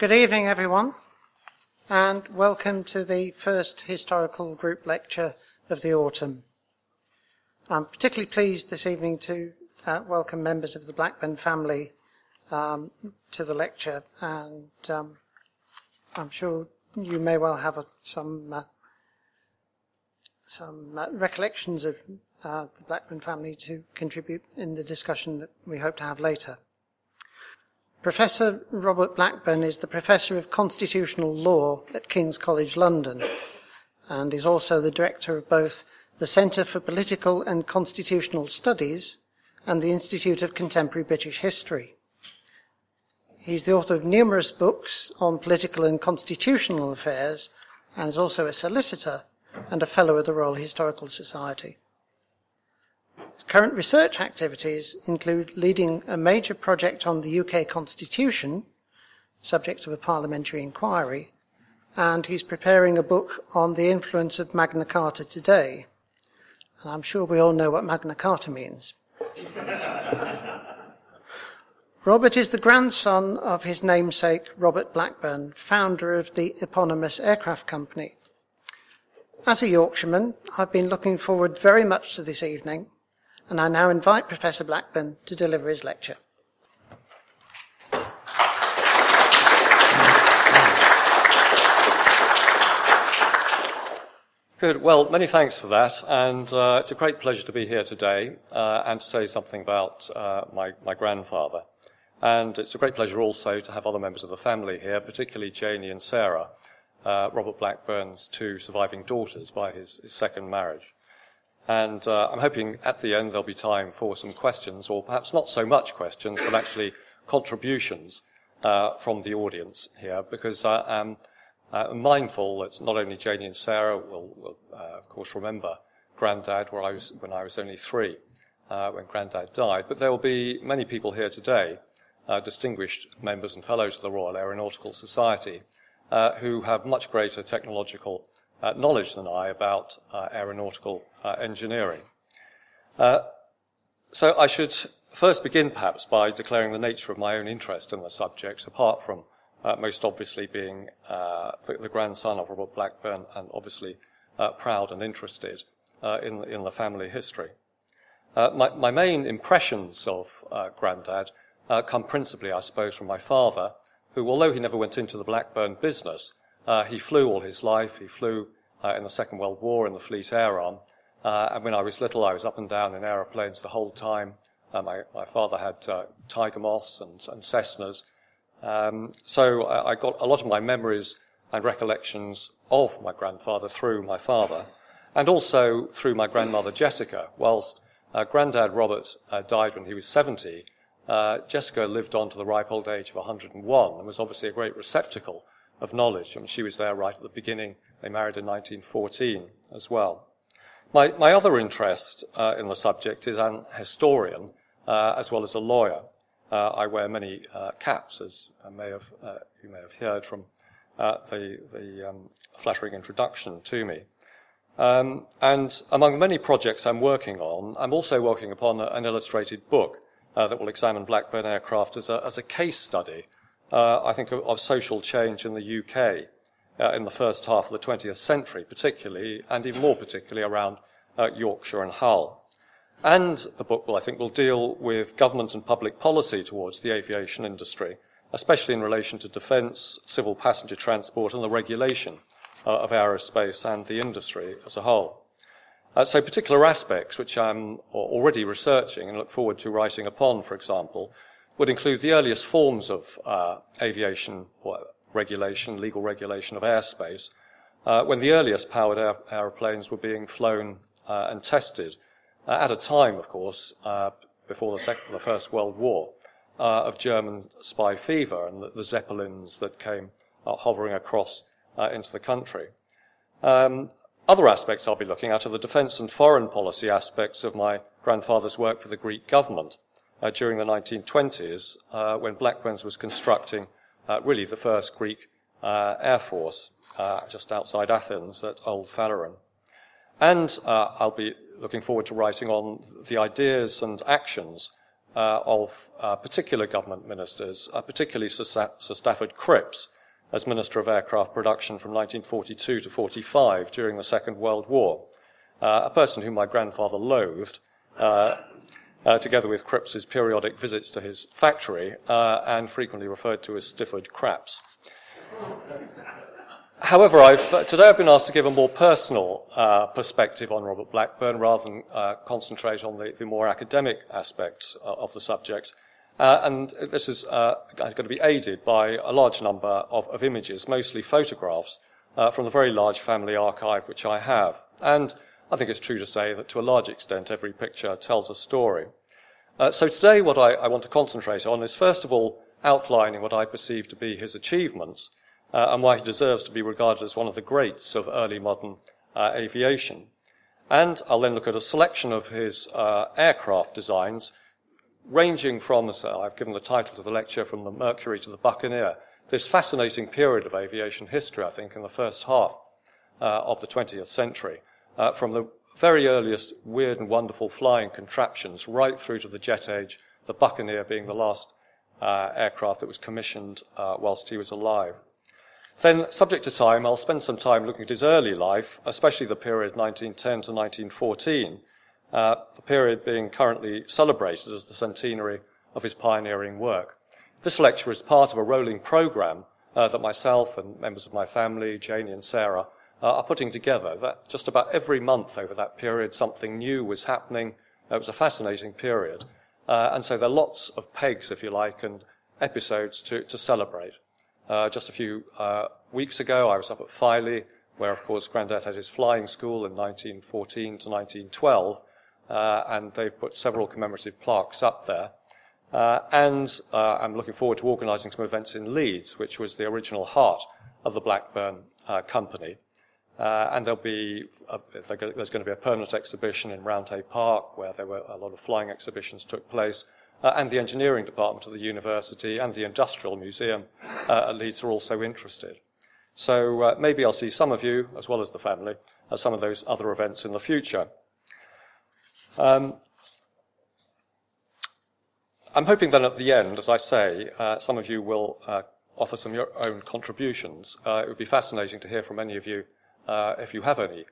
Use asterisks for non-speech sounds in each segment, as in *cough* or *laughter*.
Good evening, everyone, and welcome to the first historical group lecture of the autumn. I'm particularly pleased this evening to uh, welcome members of the Blackburn family um, to the lecture, and um, I'm sure you may well have a, some uh, some uh, recollections of uh, the Blackburn family to contribute in the discussion that we hope to have later. Professor Robert Blackburn is the Professor of Constitutional Law at King's College London and is also the Director of both the Centre for Political and Constitutional Studies and the Institute of Contemporary British History. He's the author of numerous books on political and constitutional affairs and is also a solicitor and a Fellow of the Royal Historical Society. His current research activities include leading a major project on the UK Constitution, subject of a parliamentary inquiry, and he's preparing a book on the influence of Magna Carta today. And I'm sure we all know what Magna Carta means. *laughs* Robert is the grandson of his namesake, Robert Blackburn, founder of the eponymous aircraft company. As a Yorkshireman, I've been looking forward very much to this evening, and I now invite Professor Blackburn to deliver his lecture. Good. Well, many thanks for that, and uh, it's a great pleasure to be here today uh, and to say something about uh, my, my grandfather. And it's a great pleasure also to have other members of the family here, particularly Janie and Sarah, uh, Robert Blackburn's two surviving daughters by his, his second marriage. And uh, I'm hoping at the end there'll be time for some questions, or perhaps not so much questions, but actually contributions uh, from the audience here, because I am uh, mindful that not only Janie and Sarah will, will uh, of course, remember Grandad where I was, when I was only three, uh, when Grandad died, but there will be many people here today, uh, distinguished members and fellows of the Royal Aeronautical Society, who have much greater technological uh, knowledge than I about aeronautical engineering. so I should first begin perhaps by declaring the nature of my own interest in the subject, apart from uh, most obviously being uh, the, the, grandson of Robert Blackburn and obviously uh, proud and interested uh, in, in the family history. Uh, my, my, main impressions of uh, Grandad come principally, I suppose, from my father, who, although he never went into the Blackburn business, he flew all his life. He flew in the Second World War in the Fleet Air Arm. and when I was little, I was up and down in aeroplanes the whole time. My, my, father had Tiger Moths and, and Cessnas, um, so I, I, got a lot of my memories and recollections of my grandfather through my father, and also through my grandmother Jessica. Whilst uh, Grandad Robert uh, died when he was 70, uh, Jessica lived on to the ripe old age of 101 and was obviously a great receptacle of knowledge. I mean, she was there right at the beginning. They married in 1914 as well. My, my other interest uh, in the subject is an historian uh, as well as a lawyer. Uh, I wear many uh, caps, as may have, uh, you may have heard from the, the um, flattering introduction to me. Um, and among many projects I'm working on, I'm also working upon a, an illustrated book uh, that will examine Blackburn aircraft as a, as a case study, uh, I think, of, of, social change in the UK uh, in the first half of the 20th century, particularly, and even more particularly around Yorkshire and Hull. And the book will, I think, will deal with government and public policy towards the aviation industry, especially in relation to defence, civil passenger transport, and the regulation uh, of aerospace and the industry as a whole. Uh, so particular aspects which I'm already researching and look forward to writing upon, for example, would include the earliest forms of uh, aviation regulation, legal regulation of airspace, uh, when the earliest powered air- aeroplanes were being flown uh, and tested uh, at a time, of course, uh, before the, the, First World War, uh, of German spy fever and the, the Zeppelins that came hovering across into the country. Um, other aspects I'll be looking at are the defence and foreign policy aspects of my grandfather's work for the Greek government uh, during the 1920s, uh, when Blackburns was constructing uh, really the first Greek air force just outside Athens at Old Phaleron. And I'll be looking forward to writing on the ideas and actions uh, of uh, particular government ministers, uh, particularly Sir, Sir Stafford Cripps, as Minister of Aircraft Production from 1942 to 45 during the Second World War, uh, a person whom my grandfather loathed, uh, uh, together with Cripps's periodic visits to his factory uh, and frequently referred to as Stifford Craps. However, I've, uh, today I've been asked to give a more personal uh, perspective on Robert Blackburn rather than uh, concentrate on the, the, more academic aspects uh, of the subject. And this is going to be aided by a large number of, of images, mostly photographs, from the very large family archive which I have. And I think it's true to say that to a large extent every picture tells a story. so today what I, I want to concentrate on is first of all outlining what I perceive to be his achievements, uh, and why he deserves to be regarded as one of the greats of early modern uh, aviation. And I'll then look at a selection of his uh, aircraft designs, ranging from, as I've given the title to the lecture, from the Mercury to the Buccaneer, this fascinating period of aviation history, I think, in the first half uh, of the 20th century, uh, from the very earliest weird and wonderful flying contraptions right through to the jet age, the Buccaneer being the last uh, aircraft that was commissioned whilst he was alive. Then, subject to time, I'll spend some time looking at his early life, especially the period 1910 to 1914, uh, the period being currently celebrated as the centenary of his pioneering work. This lecture is part of a rolling program uh, that myself and members of my family, Janie and Sarah, uh, are putting together. That just about every month over that period, something new was happening. It was a fascinating period. Uh, and so there are lots of pegs, if you like, and episodes to, to celebrate. Uh, just a few uh, weeks ago, I was up at Filey, where, of course, Grandad had his flying school in 1914 to 1912, uh, and they've put several commemorative plaques up there. Uh, and uh, I'm looking forward to organising some events in Leeds, which was the original heart of the Blackburn uh, company. And there'll be a, there's going to be a permanent exhibition in Roundhay Park, where there were a lot of flying exhibitions took place uh, and the engineering department of the university and the industrial museum uh, at Leeds are also interested. So uh, maybe I'll see some of you, as well as the family, at some of those other events in the future. Um, I'm hoping then at the end, as I say, uh, some of you will uh, offer some of your own contributions. Uh, it would be fascinating to hear from any of you if you have any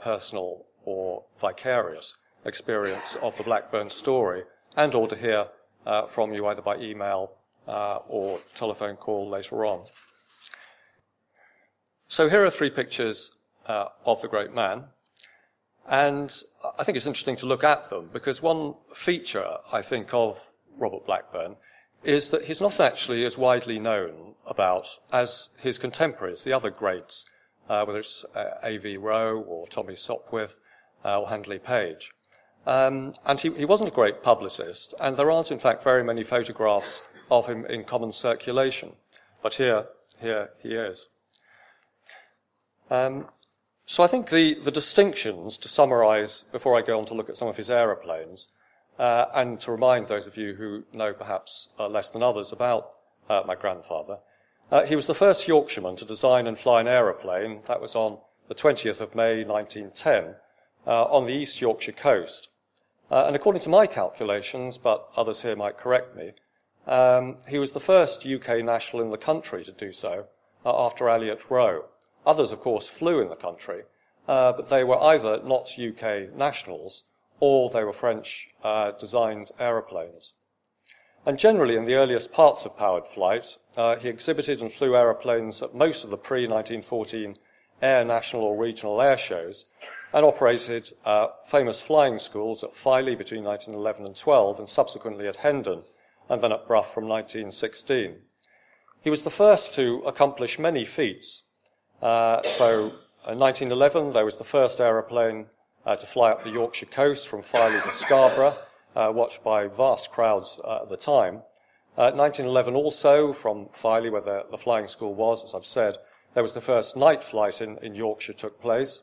personal or vicarious experience of the Blackburn story and or to hear uh, from you either by email uh, or telephone call later on. So here are three pictures uh, of the great man. And I think it's interesting to look at them because one feature, I think, of Robert Blackburn is that he's not actually as widely known about as his contemporaries, the other greats, uh, whether it's uh, A.V. Roe or Tommy Sopwith uh, or Handley Page. Um, and he, he, wasn't a great publicist, and there aren't, in fact, very many photographs of him in common circulation. But here, here he is. Um, so I think the, the distinctions, to summarize before I go on to look at some of his aeroplanes, uh, and to remind those of you who know perhaps uh, less than others about uh, my grandfather, uh, he was the first Yorkshireman to design and fly an aeroplane. That was on the 20th of May 1910 uh, on the East Yorkshire coast. Uh, and according to my calculations, but others here might correct me, um, he was the first UK national in the country to do so uh, after Alliott Roe. Others, of course, flew in the country, uh, but they were either not UK nationals or they were French uh, designed aeroplanes. And generally, in the earliest parts of powered flight, uh, he exhibited and flew aeroplanes at most of the pre 1914 air national or regional air shows, and operated uh, famous flying schools at Filey between 1911 and 12, and subsequently at Hendon, and then at Brough from 1916. He was the first to accomplish many feats. Uh, so, in 1911, there was the first aeroplane uh, to fly up the Yorkshire coast from Filey to Scarborough, uh, watched by vast crowds uh, at the time. 1911 uh, also, from Filey, where the, the flying school was, as I've said, there was the first night flight in, in Yorkshire took place.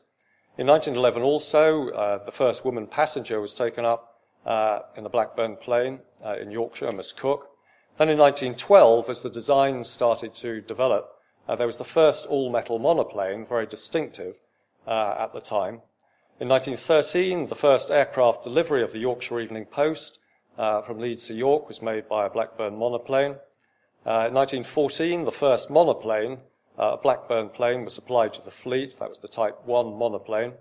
In 1911 also, uh, the first woman passenger was taken up uh, in the Blackburn plane uh, in Yorkshire, Miss Cook. Then in 1912, as the designs started to develop, there was the first all-metal monoplane, very distinctive at the time. In 1913, the first aircraft delivery of the Yorkshire Evening Post uh, from Leeds to York was made by a Blackburn monoplane. Uh, in 1914, the first monoplane, uh, a Blackburn plane, was supplied to the fleet. That was the Type 1 monoplane.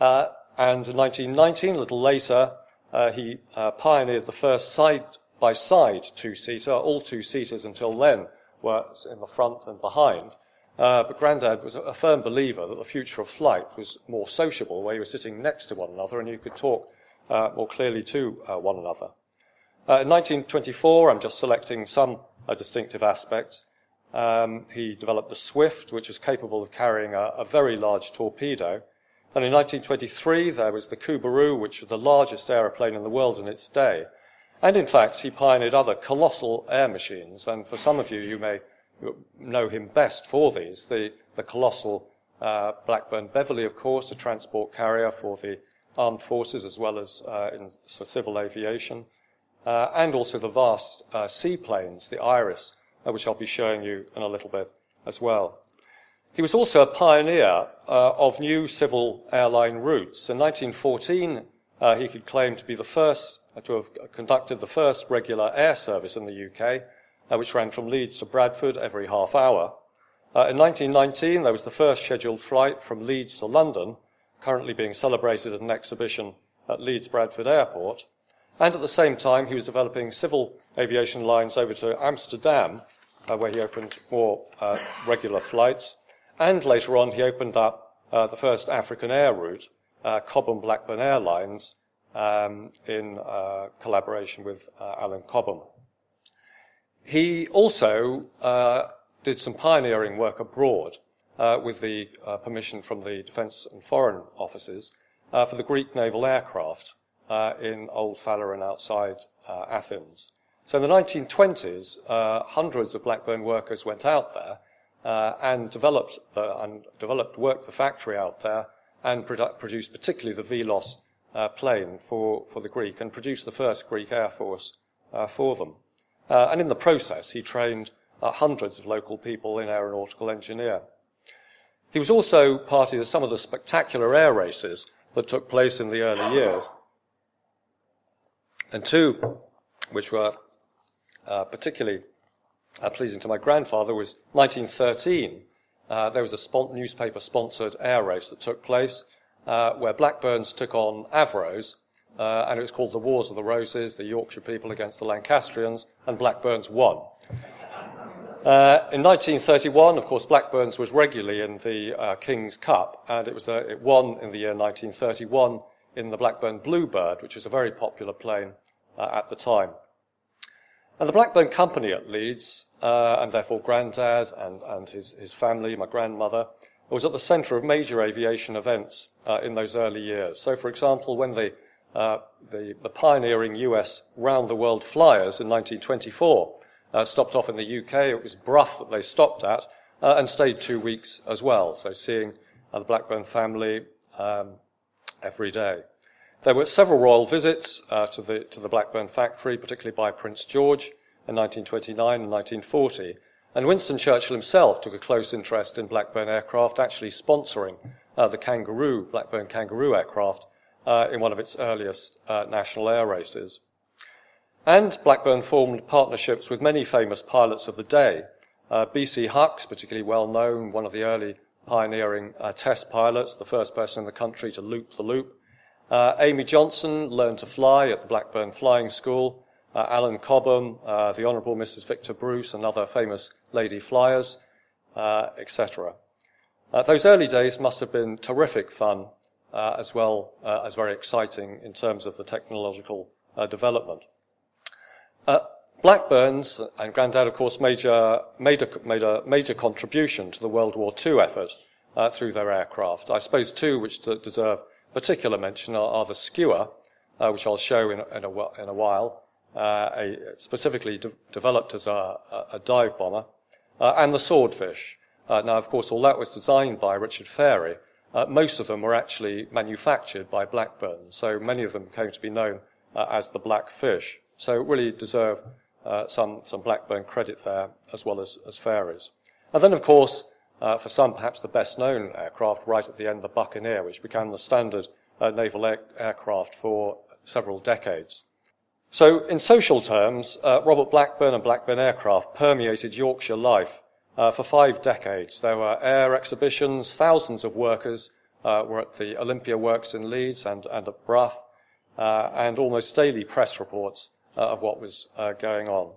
Uh, and in 1919, a little later, uh, he uh, pioneered the first side-by-side two-seater. All two-seaters until then were in the front and behind. Uh, but Grandad was a firm believer that the future of flight was more sociable, where you were sitting next to one another and you could talk uh, more clearly to uh, one another. Uh, in 1924, I'm just selecting some uh, distinctive aspects. Um, he developed the Swift, which was capable of carrying a, a very large torpedo. And in 1923, there was the Cubaroo, which was the largest aeroplane in the world in its day. And in fact, he pioneered other colossal air machines. And for some of you, you may know him best for these. The, the colossal uh, Blackburn Beverley, of course, a transport carrier for the armed forces as well as uh, in, for civil aviation, uh, and also the vast uh, seaplanes, the Iris, uh, which I'll be showing you in a little bit as well. He was also a pioneer uh, of new civil airline routes. In 1914, he could claim to be the first to have conducted the first regular air service in the UK uh, which ran from Leeds to Bradford every half hour. Uh, in 1919, there was the first scheduled flight from Leeds to London, currently being celebrated at an exhibition at Leeds Bradford Airport. And at the same time, he was developing civil aviation lines over to Amsterdam, uh, where he opened more uh, regular flights. And later on, he opened up uh, the first African air route, uh, Cobham Blackburn Airlines, um, in uh, collaboration with Alan Cobham. He also uh, did some pioneering work abroad uh, with the uh, permission from the Defence and Foreign Offices uh, for the Greek naval aircraft uh, in Old Phaleron outside uh, Athens. So in the 1920s, hundreds of Blackburn workers went out there and developed the, and developed worked the factory out there and produ- produced particularly the Velos plane for, for the Greek and produced the first Greek Air Force for them. Uh, and in the process, he trained uh, hundreds of local people in aeronautical engineer. He was also party to some of the spectacular air races that took place in the early years. And two, which were uh, particularly uh, pleasing to my grandfather, was 1913. Uh, there was a spon- newspaper sponsored air race that took place uh, where Blackburns took on Avros uh, and it was called the Wars of the Roses, the Yorkshire people against the Lancastrians, and Blackburns won. Uh, in 1931, of course, Blackburns was regularly in the uh, King's Cup, and it, was a, it won in the year 1931 in the Blackburn Bluebird, which was a very popular plane uh, at the time. And the Blackburn Company at Leeds, uh, and therefore Grandad and, and his, his family, my grandmother, was at the centre of major aviation events uh, in those early years. So, for example, when the uh, the, the, pioneering US round the world flyers in 1924 uh, stopped off in the UK. It was Brough that they stopped at uh, and stayed two weeks as well. So seeing uh, the Blackburn family um, every day. There were several royal visits uh, to the to the Blackburn factory, particularly by Prince George in 1929 and 1940. And Winston Churchill himself took a close interest in Blackburn aircraft, actually sponsoring the Kangaroo, Blackburn Kangaroo aircraft uh, in one of its earliest uh, national air races. And Blackburn formed partnerships with many famous pilots of the day. Uh, B.C. Hucks, particularly well known, one of the early pioneering uh, test pilots, the first person in the country to loop the loop. Uh, Amy Johnson learned to fly at the Blackburn Flying School. Uh, Alan Cobham, the Honourable Mrs. Victor Bruce, and other famous lady flyers, etc. those early days must have been terrific fun uh, as well uh, as very exciting in terms of the technological uh, development. Blackburns and Grandad, of course, made, a, made a major contribution to the World War II effort uh, through their aircraft. I suppose two which deserve particular mention are, are the Skua, uh, which I'll show in, in, a, in a, while, uh, a, specifically de- developed as a, a dive bomber, and the Swordfish. now, of course, all that was designed by Richard Fairey, uh, most of them were actually manufactured by Blackburn, so many of them came to be known uh, as the Black Fish. So really deserve uh, some, some Blackburn credit there, as well as, as Fairey's. And then, of course, uh, for some, perhaps the best known aircraft right at the end, the Buccaneer, which became the standard uh, naval air- aircraft for several decades. So, in social terms, uh, Robert Blackburn and Blackburn Aircraft permeated Yorkshire life uh, for five decades. There were air exhibitions, thousands of workers uh, were at the Olympia Works in Leeds and, and at Brough, uh, and almost daily press reports uh, of what was uh, going on.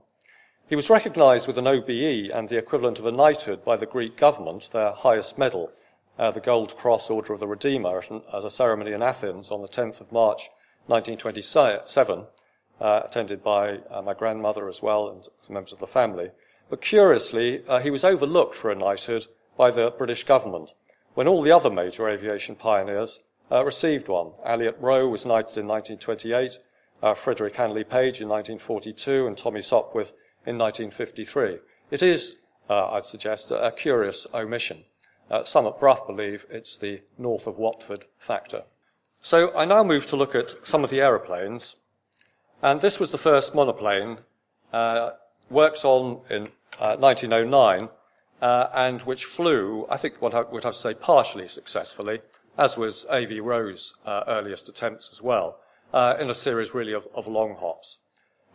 He was recognized with an OBE and the equivalent of a knighthood by the Greek government, their highest medal, the Gold Cross Order of the Redeemer, at a ceremony in Athens on the 10th of March 1927, uh, attended by uh, my grandmother as well and some members of the family. But curiously, uh, he was overlooked for a knighthood by the British government when all the other major aviation pioneers uh, received one. Alliott Roe was knighted in 1928, uh, Frederick Handley Page in 1942, and Tommy Sopwith in 1953. It is, uh, I'd suggest, a curious omission. Uh, some at Brough believe it's the north of Watford factor. So I now move to look at some of the aeroplanes. And this was the first monoplane uh, worked on in 1909 uh, and which flew, I think one would have to say partially successfully, as was A.V. Roe's uh, earliest attempts as well, uh, in a series really of, of long hops.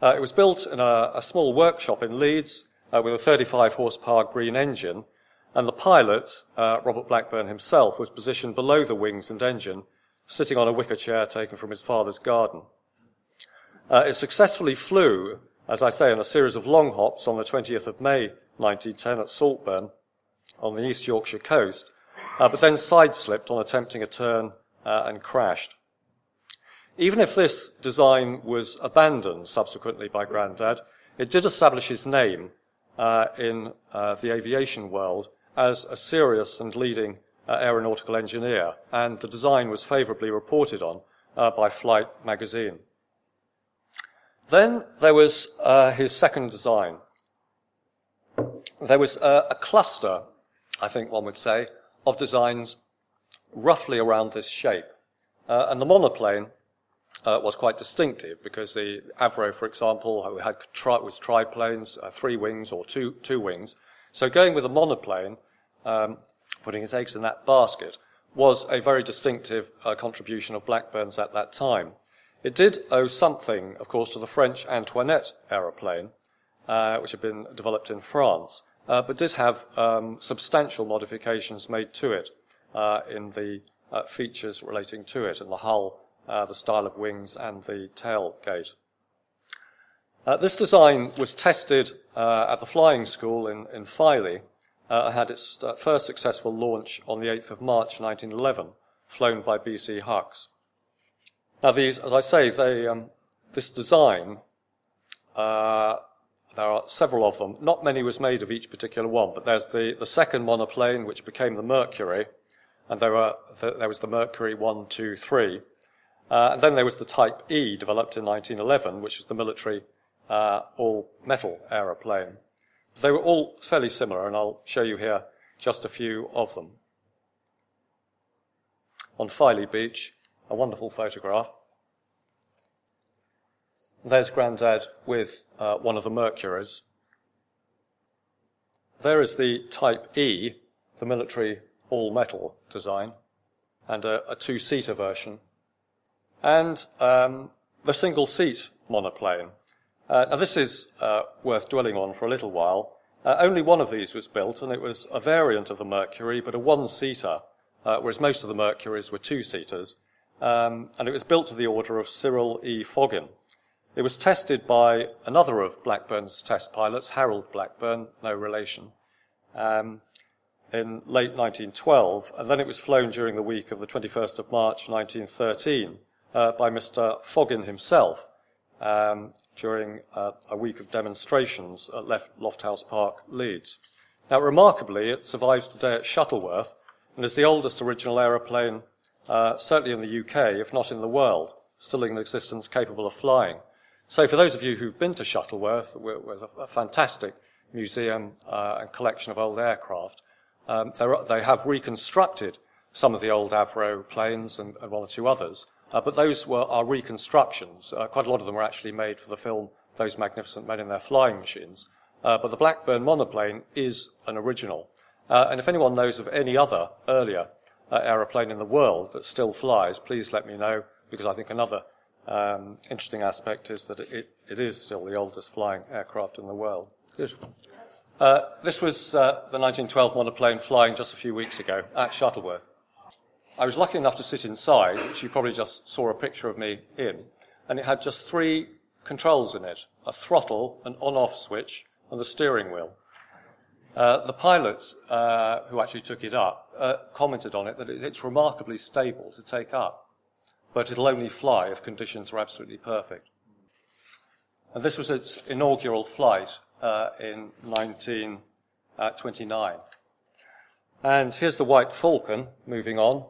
Uh, it was built in a, a, small workshop in Leeds uh, with a 35 horsepower green engine, and the pilot, uh, Robert Blackburn himself, was positioned below the wings and engine, sitting on a wicker chair taken from his father's garden. it successfully flew, as I say, in a series of long hops on the 20th of May 1910 at Saltburn on the East Yorkshire coast, uh, but then side-slipped on attempting a turn uh, and crashed. Even if this design was abandoned subsequently by Grandad, it did establish his name uh, in uh, the aviation world as a serious and leading uh, aeronautical engineer, and the design was favourably reported on uh, by Flight magazine. Then there was his second design, there was a, a cluster, I think one would say, of designs roughly around this shape. Uh, and the monoplane uh, was quite distinctive because the Avro, for example, had tri- was triplanes, uh, three wings or two, two wings. So going with a monoplane, um, putting his eggs in that basket, was a very distinctive uh, contribution of Blackburn's at that time. It did owe something, of course, to the French Antoinette aeroplane, uh, which had been developed in France, uh, but did have um, substantial modifications made to it uh, in the uh, features relating to it, in the hull, uh, the style of wings, and the tailgate. Uh, this design was tested at the flying school in, in Filey and had its first successful launch on the 8th of March 1911, flown by B.C. Hucks. Now, these, as I say, they, um, this design uh, there are several of them. Not many was made of each particular one, but there's the, the second monoplane, which became the Mercury, and there, were, there was the Mercury 1, 2, 3. Uh, and then there was the Type E, developed in 1911, which was the military uh, all-metal aeroplane. They were all fairly similar, and I'll show you here just a few of them. On Filey Beach, a wonderful photograph. There's Grandad with uh, one of the Mercuries. There is the Type E, the military all metal design, and a, a two seater version, and um, the single seat monoplane. Uh, now, this is uh, worth dwelling on for a little while. Uh, only one of these was built, and it was a variant of the Mercury, but a one seater, uh, whereas most of the Mercuries were two seaters. Um, and it was built to the order of Cyril E. Foggin. It was tested by another of Blackburn's test pilots, Harold Blackburn, no relation, um, in late 1912, and then it was flown during the week of the 21st of March 1913 uh, by Mr. Foggin himself um, during uh, a week of demonstrations at Left Lofthouse Park, Leeds. Now, remarkably, it survives today at Shuttleworth and is the oldest original aeroplane, uh, certainly in the UK, if not in the world, still in existence capable of flying. So, for those of you who've been to Shuttleworth, a, a fantastic museum uh, and collection of old aircraft, um, they have reconstructed some of the old Avro planes and, and one or two others, uh, but those were are reconstructions. Uh, quite a lot of them were actually made for the film Those Magnificent Men in Their Flying Machines. Uh, but the Blackburn monoplane is an original. Uh, and if anyone knows of any other earlier uh, aeroplane in the world that still flies, please let me know, because I think another um, interesting aspect is that it, it is still the oldest flying aircraft in the world. Good. Uh, this was uh, the 1912 monoplane flying just a few weeks ago at Shuttleworth. I was lucky enough to sit inside, which you probably just saw a picture of me in, and it had just three controls in it a throttle, an on off switch, and the steering wheel. Uh, the pilots uh, who actually took it up uh, commented on it that it's remarkably stable to take up, but it'll only fly if conditions are absolutely perfect. And this was its inaugural flight uh, in 1929. And here's the White Falcon moving on.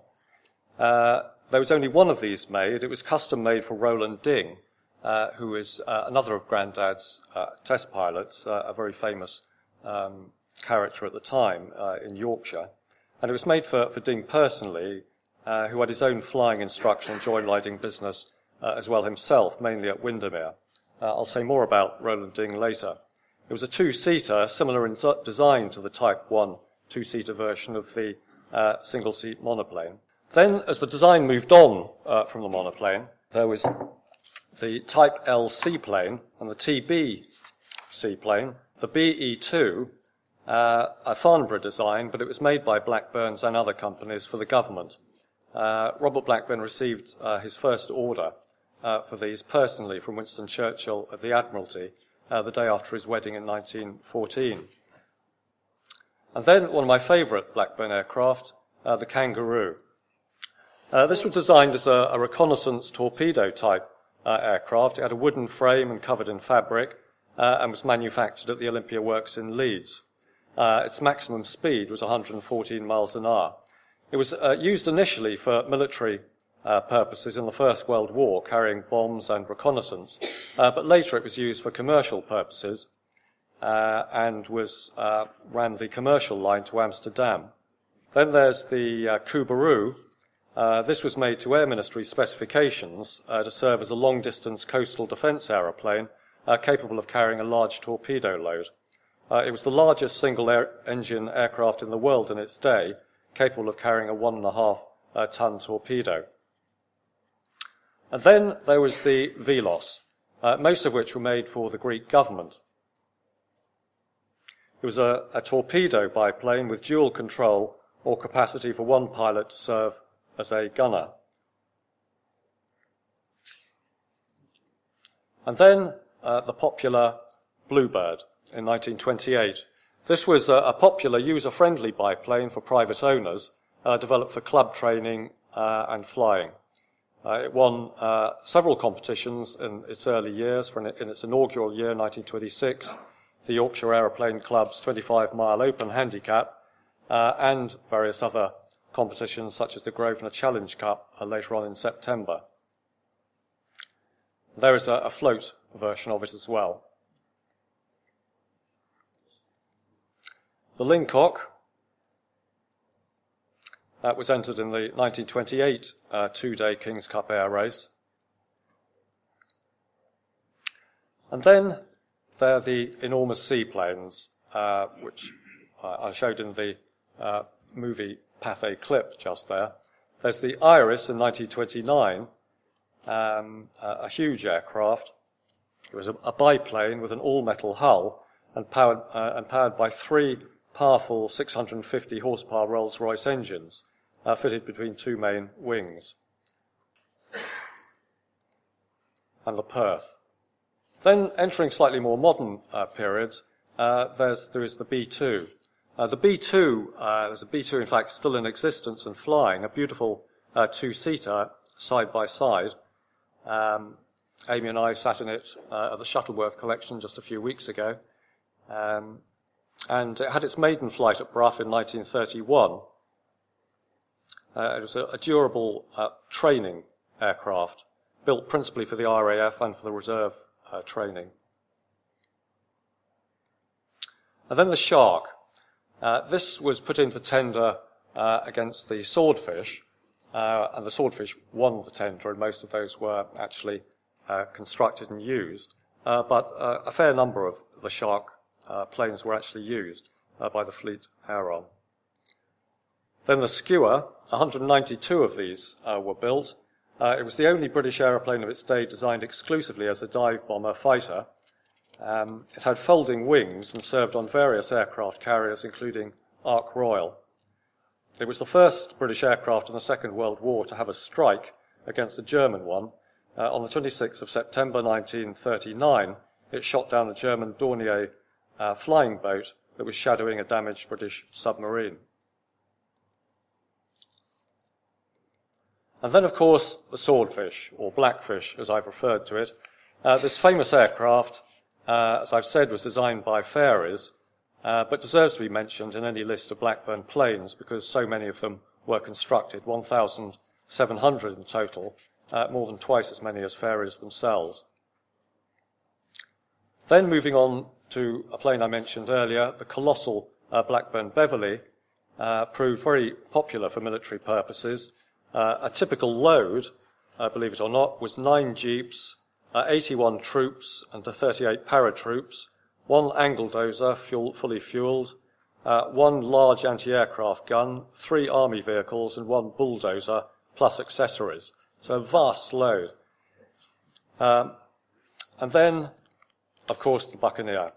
Uh, there was only one of these made. It was custom made for Rowland Ding, uh, who is uh, another of Grandad's uh, test pilots, uh, a very famous um, character at the time uh, in Yorkshire. And it was made for, for Ding personally, who had his own flying instruction and joyriding business as well himself, mainly at Windermere. I'll say more about Rowland Ding later. It was a two-seater, similar in design to the Type 1 two-seater version of the single-seat monoplane. Then, as the design moved on uh, from the monoplane, there was the Type L seaplane and the TB seaplane, the BE2, uh, a Farnborough design, but it was made by Blackburns and other companies for the government. Uh, Robert Blackburn received uh, his first order uh, for these personally from Winston Churchill at the Admiralty uh, the day after his wedding in 1914. And then one of my favourite Blackburn aircraft, the Kangaroo. Uh, this was designed as a, a reconnaissance torpedo type uh, aircraft. It had a wooden frame and covered in fabric uh, and was manufactured at the Olympia Works in Leeds. Uh, its maximum speed was 114 miles an hour. It was uh, used initially for military uh, purposes in the First World War, carrying bombs and reconnaissance, but later it was used for commercial purposes and was ran the commercial line to Amsterdam. Then there's the uh, uh, this was made to Air Ministry specifications uh, to serve as a long distance coastal defence aeroplane uh, capable of carrying a large torpedo load. Uh, it was the largest single air- engine aircraft in the world in its day, capable of carrying a one and a half uh, ton torpedo. And then there was the Velos, most of which were made for the Greek government. It was a, a torpedo biplane with dual control or capacity for one pilot to serve as a gunner. And then uh, the popular Bluebird in 1928. This was a, a popular user-friendly biplane for private owners, uh, developed for club training uh, and flying. Uh, it won uh, several competitions in its early years. For in its inaugural year, 1926, the Yorkshire Aeroplane Club's 25-mile open handicap, uh, and various other competitions such as the Grosvenor Challenge Cup uh, later on in September. There is a, a float version of it as well. The Lincock, that was entered in the 1928 uh, two-day King's Cup air race. And then there are the enormous seaplanes, uh, which I showed in the uh, movie Pathé clip just there. There's the Iris in 1929, um, a, huge aircraft. It was a, a biplane with an all-metal hull and powered, uh, and powered by three powerful 650 horsepower Rolls-Royce engines uh, fitted between two main wings. and the Perth. Then entering slightly more modern uh, periods, uh, there's, there is the B2, uh, the B2, uh, there's a B2 in fact still in existence and flying, a beautiful uh, two-seater side by side. Um, Amy and I sat in it uh, at the Shuttleworth collection just a few weeks ago. Um, and it had its maiden flight at Brough in 1931. Uh, it was a, a durable uh, training aircraft, built principally for the RAF and for the reserve training. And then the Shark. Uh, this was put in for tender uh, against the swordfish, uh, and the swordfish won the tender, and most of those were actually uh, constructed and used. Uh, but a fair number of the shark planes were actually used by the fleet Air Arm. Then the Skua, 192 of these were built, Uh, it was the only British aeroplane of its day designed exclusively as a dive bomber fighter. Um, it had folding wings and served on various aircraft carriers, including Ark Royal. It was the first British aircraft in the Second World War to have a strike against a German one. Uh, on the 26th of September 1939, it shot down a German Dornier uh, flying boat that was shadowing a damaged British submarine. And then, of course, the swordfish, or blackfish, as I've referred to it. Uh, this famous aircraft, uh, as I've said, was designed by Fairey's, uh, but deserves to be mentioned in any list of Blackburn planes because so many of them were constructed, 1,700 in total, uh, more than twice as many as Fairey's themselves. Then moving on to a plane I mentioned earlier, the colossal uh, Blackburn Beverley uh, proved very popular for military purposes. Uh, a typical load, uh, believe it or not, was nine jeeps, uh, 81 troops and 38 paratroops, one Angledozer fuel, fully fueled, uh, one large anti-aircraft gun, three army vehicles, and one bulldozer plus accessories. So a vast load. Um, and then, of course, the Buccaneer.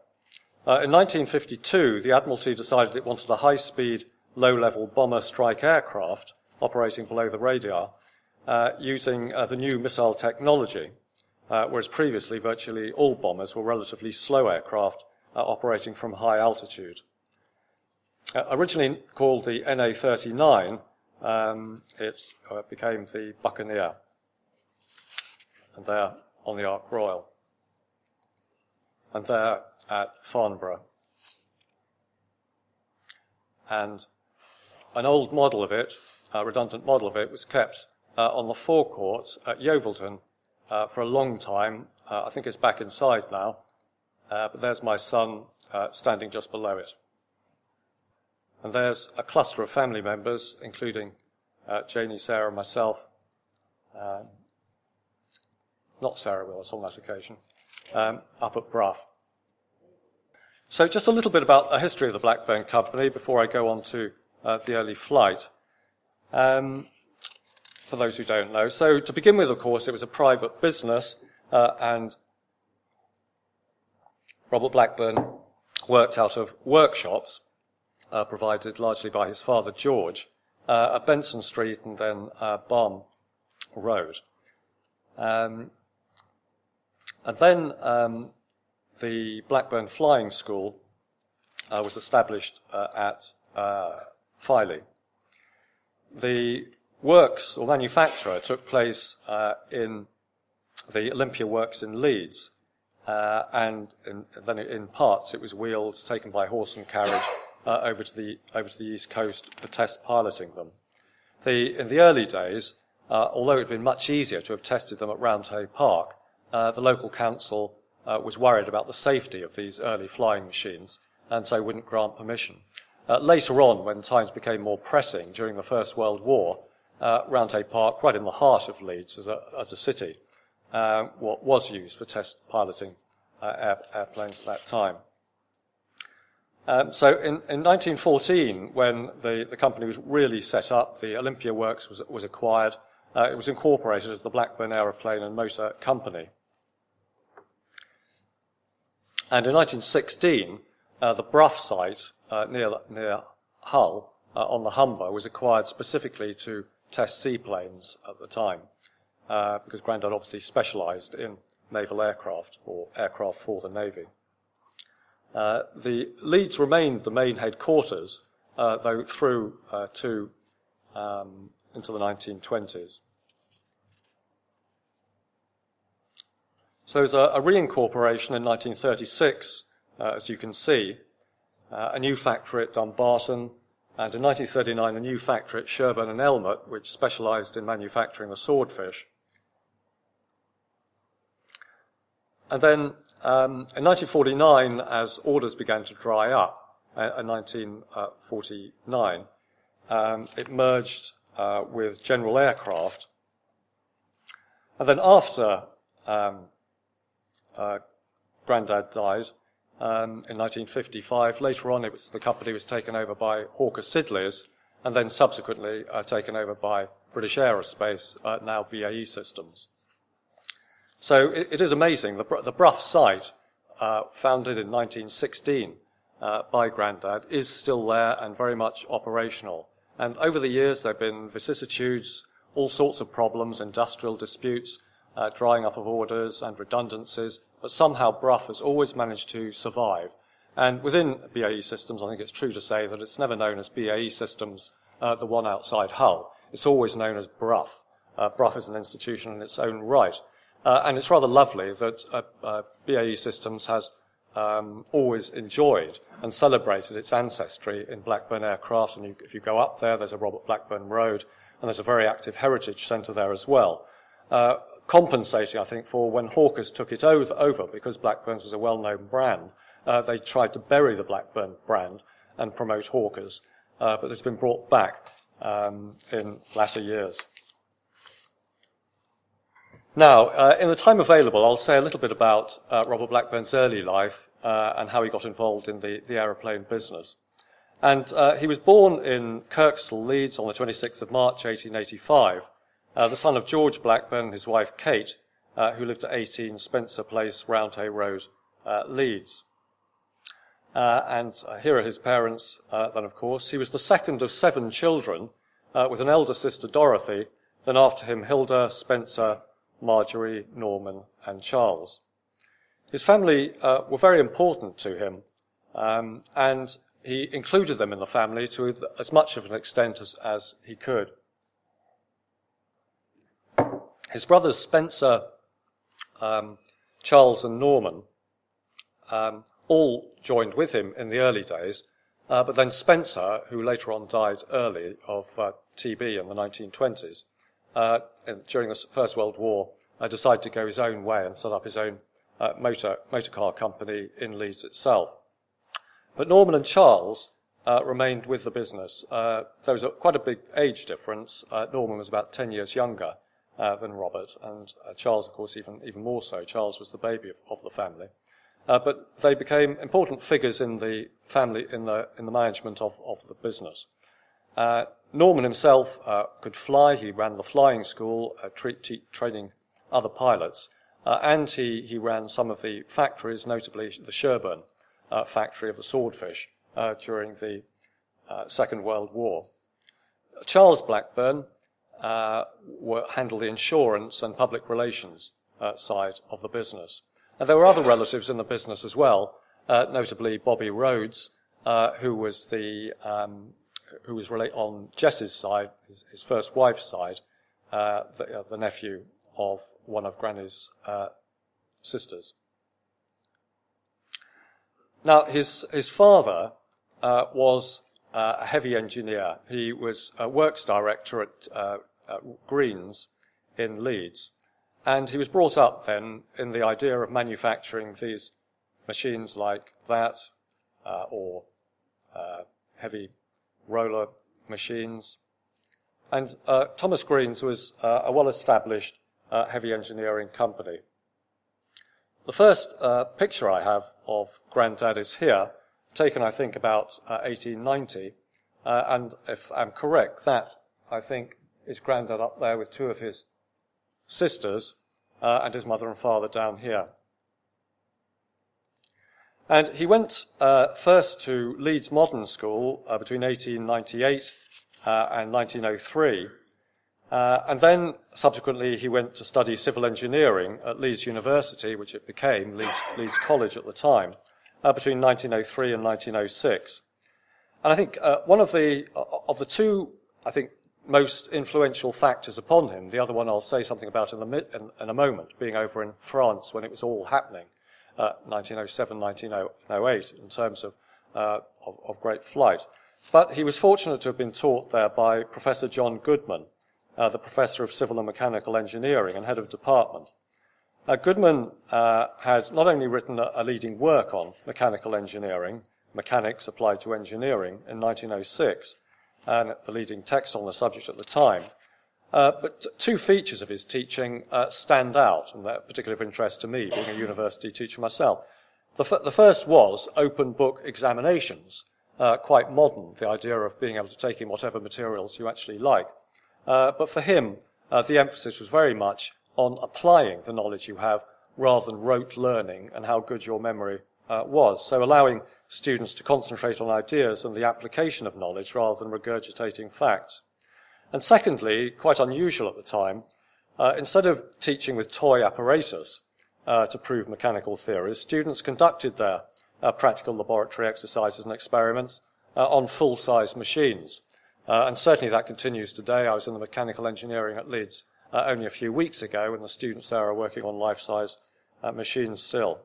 Uh, in 1952, the Admiralty decided it wanted a high-speed, low-level bomber strike aircraft operating below the radar uh, using uh, the new missile technology, uh, whereas previously virtually all bombers were relatively slow aircraft uh, operating from high altitude. Uh, originally called the NA 39, um, it became the Buccaneer, and there on the Ark Royal and there at Farnborough. And an old model of it, a redundant model of it, was kept uh, on the forecourt at Yeovilton uh, for a long time. Uh, I think it's back inside now, uh, but there's my son uh, standing just below it. And there's a cluster of family members, including uh, Janie, Sarah, and myself. Um, not Sarah Willis on that occasion um, up at Brough. So just a little bit about the history of the Blackburn Company before I go on to uh, the early flight. Um, for those who don't know. So to begin with, of course, it was a private business, uh, and Robert Blackburn worked out of workshops uh, provided largely by his father George uh, at Benson Street and then uh, Barn Road. Um, and then um, the Blackburn Flying School uh, was established uh, at uh, Filey. The works or manufacture took place uh, in the Olympia Works in Leeds, uh, and in, then in parts it was wheeled, taken by horse and carriage uh, over to the over to the east coast for test piloting them. The, in the early days, although it had been much easier to have tested them at Roundhay Park, uh, the local council uh, was worried about the safety of these early flying machines and so wouldn't grant permission. Uh, later on, when times became more pressing during the First World War, uh, Park, right in the heart of Leeds as a, as a city, uh, was used for test piloting uh, air, airplanes at that time. Um, so in, in, 1914, when the, the, company was really set up, the Olympia Works was, was acquired. Uh, it was incorporated as the Blackburn Aeroplane and Motor Company. And in 1916, uh, the Brough site uh, near, near Hull uh, on the Humber was acquired specifically to test seaplanes at the time, uh, because Grandad obviously specialised in naval aircraft or aircraft for the Navy. Uh, the Leeds remained the main headquarters, uh, though through to um, into the 1920s. So there was a, a reincorporation in 1936, uh, as you can see, uh, a new factory at Dumbarton, and in 1939 a new factory at Sherburn in Elmet, which specialised in manufacturing the swordfish. And then um, in 1949, as orders began to dry up, uh, in 1949, um, it merged uh, with General Aircraft. And then after um, uh, Grandad died um, in 1955. Later on, it was, the company was taken over by Hawker Siddeley's and then subsequently uh, taken over by British Aerospace, uh, now BAE Systems. So it, it is amazing. The, the Brough site, uh, founded in 1916 uh, by Grandad, is still there and very much operational. And over the years, there have been vicissitudes, all sorts of problems, industrial disputes, uh, drying up of orders and redundancies, but somehow Brough has always managed to survive. And within BAE Systems, I think it's true to say that it's never known as BAE Systems, uh, the one outside Hull. It's always known as Brough. Uh, Brough is an institution in its own right. Uh, and it's rather lovely that uh, uh, BAE Systems has um, always enjoyed and celebrated its ancestry in Blackburn Aircraft. And you, if you go up there, there's a Robert Blackburn Road, and there's a very active heritage centre there as well. Compensating, I think, for when Hawkers took it over, because Blackburns was a well-known brand, uh, they tried to bury the Blackburn brand and promote Hawkers, uh, but it's been brought back um, in latter years. Now, uh, in the time available, I'll say a little bit about uh, Robert Blackburn's early life uh, and how he got involved in the, the aeroplane business. And uh, he was born in Kirkstall, Leeds, on the 26th of March, 1885, uh, the son of George Blackburn and his wife Kate, uh, who lived at 18 Spencer Place, Roundhay Road, Leeds. and here are his parents, then, of course. He was the second of seven children, with an elder sister, Dorothy, then after him, Hilda, Spencer, Marjorie, Norman, and Charles. His family uh, were very important to him, um, and he included them in the family to as much of an extent as, as he could. His brothers Spencer, um, Charles, and Norman um, all joined with him in the early days, uh, but then Spencer, who later on died early of uh, TB in the 1920s, uh, during the First World War, uh, decided to go his own way and set up his own uh, motor, motor car company in Leeds itself. But Norman and Charles uh, remained with the business. There was a, quite a big age difference. Norman was about 10 years younger uh, than Robert, and Charles, of course, even, even more so. Charles was the baby of, of the family. but they became important figures in the family, in the, in the management of, of the business. Uh, Norman himself uh, could fly. He ran the flying school, uh, training other pilots, and he, he ran some of the factories, notably the Sherburn uh, factory of the swordfish uh, during the uh, Second World War. Charles Blackburn handled the insurance and public relations side of the business. And there were other relatives in the business as well, notably Bobby Rhodes, who was the um, who was on Jess's side, his, his first wife's side, uh, the, uh, the, nephew of one of Granny's uh, sisters. Now, his, his father uh, was uh, a heavy engineer. He was a works director at, uh, at Greens in Leeds. And he was brought up then in the idea of manufacturing these machines like that, uh, or uh, heavy roller machines. And uh, Thomas Greens was a well established heavy engineering company. The first uh, picture I have of Grandad is here, taken, I think, about uh, 1890. Uh, and if I'm correct, that, I think, is Grandad up there with two of his sisters uh, and his mother and father down here. And he went uh, first to Leeds Modern School uh, between 1898 and 1903. Uh, and then subsequently he went to study civil engineering at Leeds University, which it became, Leeds, Leeds College at the time, uh, between 1903 and 1906. And I think uh, one of the, uh, of the two, I think, most influential factors upon him, the other one I'll say something about in, the, in, in a moment, being over in France when it was all happening, 1907, uh, 1908, in terms of, uh, of, of great flight. But he was fortunate to have been taught there by Professor John Goodman, uh, the Professor of Civil and Mechanical Engineering and Head of Department. Uh, Goodman uh, had not only written a, a, leading work on mechanical engineering, mechanics applied to engineering in 1906, and the leading text on the subject at the time, uh, but t- two features of his teaching uh, stand out, and they're particularly of interest to me, being a university teacher myself. The, f- the first was open book examinations, uh, quite modern, the idea of being able to take in whatever materials you actually like Uh, but for him, the emphasis was very much on applying the knowledge you have rather than rote learning and how good your memory uh, was. So allowing students to concentrate on ideas and the application of knowledge rather than regurgitating facts. And secondly, quite unusual at the time, uh, instead of teaching with toy apparatus uh, to prove mechanical theories, students conducted their uh, practical laboratory exercises and experiments uh, on full-size machines. Uh, and certainly that continues today. I was in the mechanical engineering at Leeds uh, only a few weeks ago, and the students there are working on life-size machines still.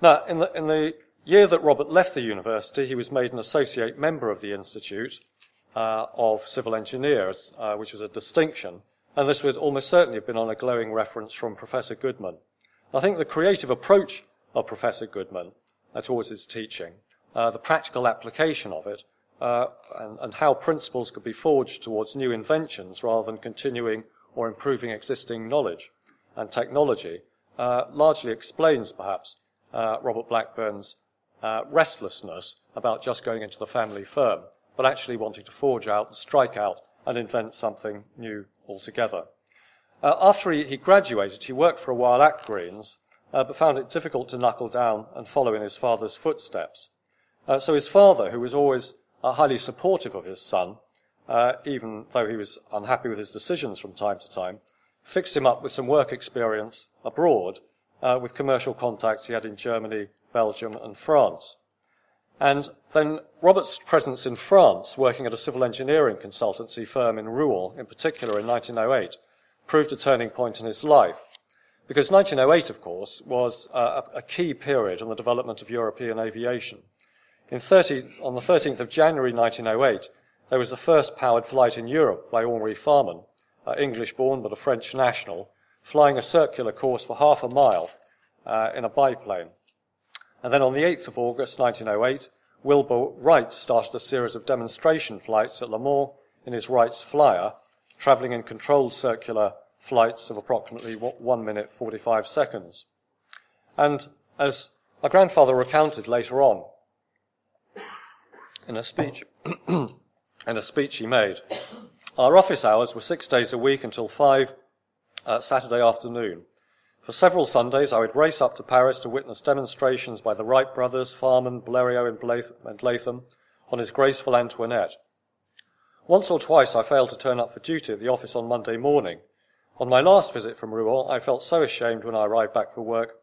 Now, in the, in the year that Robert left the university, he was made an associate member of the Institute uh, of Civil Engineers, uh, which was a distinction, and this would almost certainly have been on a glowing reference from Professor Goodman. I think the creative approach of Professor Goodman uh, towards his teaching, uh, the practical application of it, uh, and, and how principles could be forged towards new inventions rather than continuing or improving existing knowledge and technology, uh, largely explains perhaps uh, Robert Blackburn's uh, restlessness about just going into the family firm, but actually wanting to forge out, strike out, and invent something new altogether. Uh, after he, he, graduated, he worked for a while at Green's, uh, but found it difficult to knuckle down and follow in his father's footsteps. Uh, so his father, who was always uh, highly supportive of his son, even though he was unhappy with his decisions from time to time, fixed him up with some work experience abroad uh, with commercial contacts he had in Germany, Belgium, and France. And then Robert's presence in France, working at a civil engineering consultancy firm in Rouen, in particular in 1908, proved a turning point in his life. Because 1908, of course, was uh, a, key period in the development of European aviation. In 30, on the 13th of January 1908, there was the first powered flight in Europe by Henri Farman, uh, English born but a French national, flying a circular course for half a mile uh, in a biplane. And then on the 8th of August 1908, Wilbur Wright started a series of demonstration flights at Le Mans in his Wright's Flyer, travelling in controlled circular flights of approximately 1 minute 45 seconds. And as my grandfather recounted later on, in a speech, *clears throat* in a speech he made, our office hours were six days a week until five uh, Saturday afternoon. For several Sundays, I would race up to Paris to witness demonstrations by the Wright brothers, Farman, Bleriot, and Latham on his graceful Antoinette. Once or twice I failed to turn up for duty at the office on Monday morning. On my last visit from Rouen, I felt so ashamed when I arrived back for work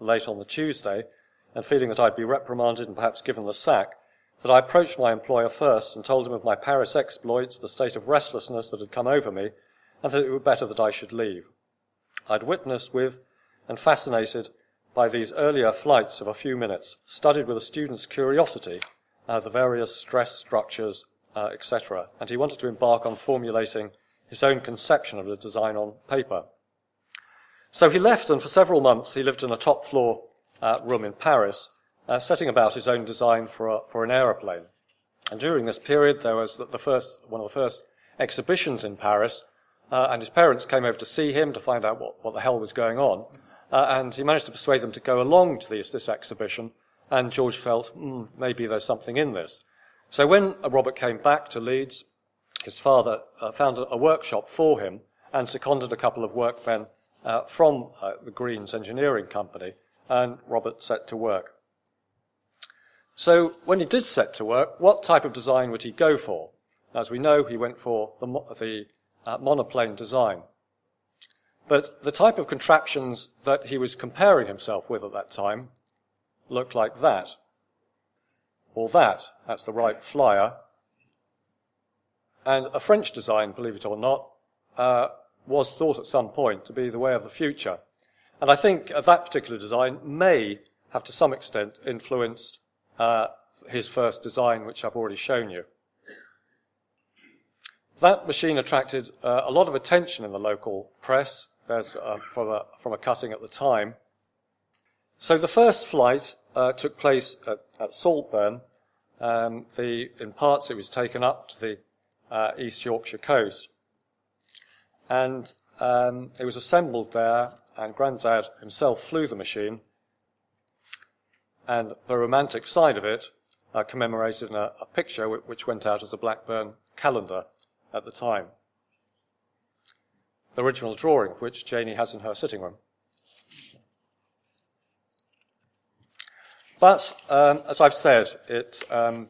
late on the Tuesday, and feeling that I'd be reprimanded and perhaps given the sack, that I approached my employer first and told him of my Paris exploits, the state of restlessness that had come over me, and that it were better that I should leave. I'd witnessed with and fascinated by these earlier flights of a few minutes, studied with a student's curiosity uh, the various stress structures, uh, etc., and he wanted to embark on formulating his own conception of the design on paper. So he left, and for several months he lived in a top floor uh, room in Paris, uh, setting about his own design for, a, for an aeroplane. And during this period, there was the first, one of the first exhibitions in Paris uh, and his parents came over to see him to find out what, what the hell was going on. Uh, and he managed to persuade them to go along to this, exhibition. And George felt, mm, maybe there's something in this. So when Robert came back to Leeds, his father uh, found a, a, workshop for him and seconded a couple of workmen uh, from uh, the Greens Engineering Company, and Robert set to work. So when he did set to work, what type of design would he go for? As we know, he went for the, the uh, monoplane design. But the type of contraptions that he was comparing himself with at that time looked like that. Or that. That's the Wright Flyer. And a French design, believe it or not, uh, was thought at some point to be the way of the future. And I think that particular design may have to some extent influenced uh, his first design, which I've already shown you. That machine attracted uh, a lot of attention in the local press There's, uh, from, a, from, a, cutting at the time. So the first flight uh, took place at, at Saltburn. Um, the, in parts, it was taken up to the uh, East Yorkshire coast. And um, it was assembled there, and Grandad himself flew the machine. And the romantic side of it uh, commemorated in a, a picture which went out as a Blackburn calendar at the time. The original drawing, of which Janie has in her sitting room. But, um, as I've said, it, um,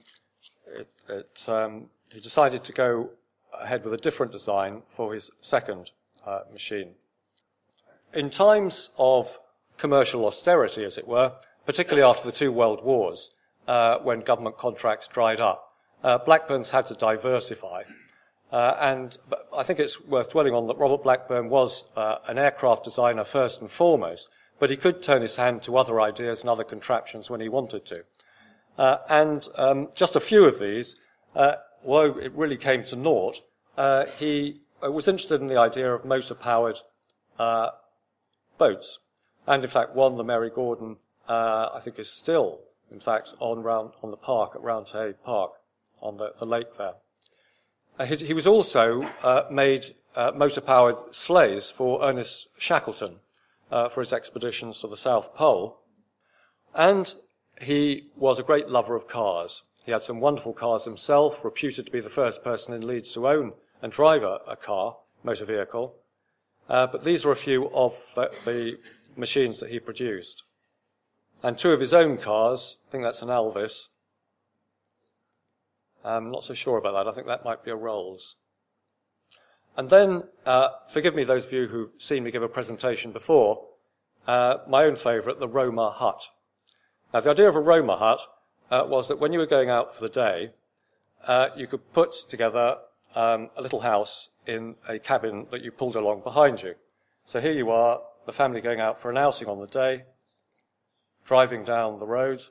it, it um, he decided to go ahead with a different design for his second uh, machine. In times of commercial austerity, as it were, particularly after the two world wars, uh, when government contracts dried up, uh, Blackburn's had to diversify. Uh, and I think it's worth dwelling on that Robert Blackburn was uh, an aircraft designer first and foremost, but he could turn his hand to other ideas and other contraptions when he wanted to. Uh, and um, just a few of these, uh, although it really came to naught, he was interested in the idea of motor-powered uh, boats. And in fact, one, the Mary Gordon, uh, I think is still, in fact, on, round, on the park at Roundhay Park, on the, the lake there. His, he was also made motor-powered sleighs for Ernest Shackleton, uh, for his expeditions to the South Pole. And he was a great lover of cars. He had some wonderful cars himself, reputed to be the first person in Leeds to own and drive a, a car, motor vehicle. Uh, but these are a few of the, the, machines that he produced. And two of his own cars, I think that's an Alvis. I'm not so sure about that. I think that might be a Rolls. And then, uh, forgive me those of you who've seen me give a presentation before, uh, my own favourite, the Roma hut. Now, the idea of a Roma hut uh, was that when you were going out for the day, uh, you could put together um, a little house in a cabin that you pulled along behind you. So here you are, the family going out for an outing on the day, driving down the road,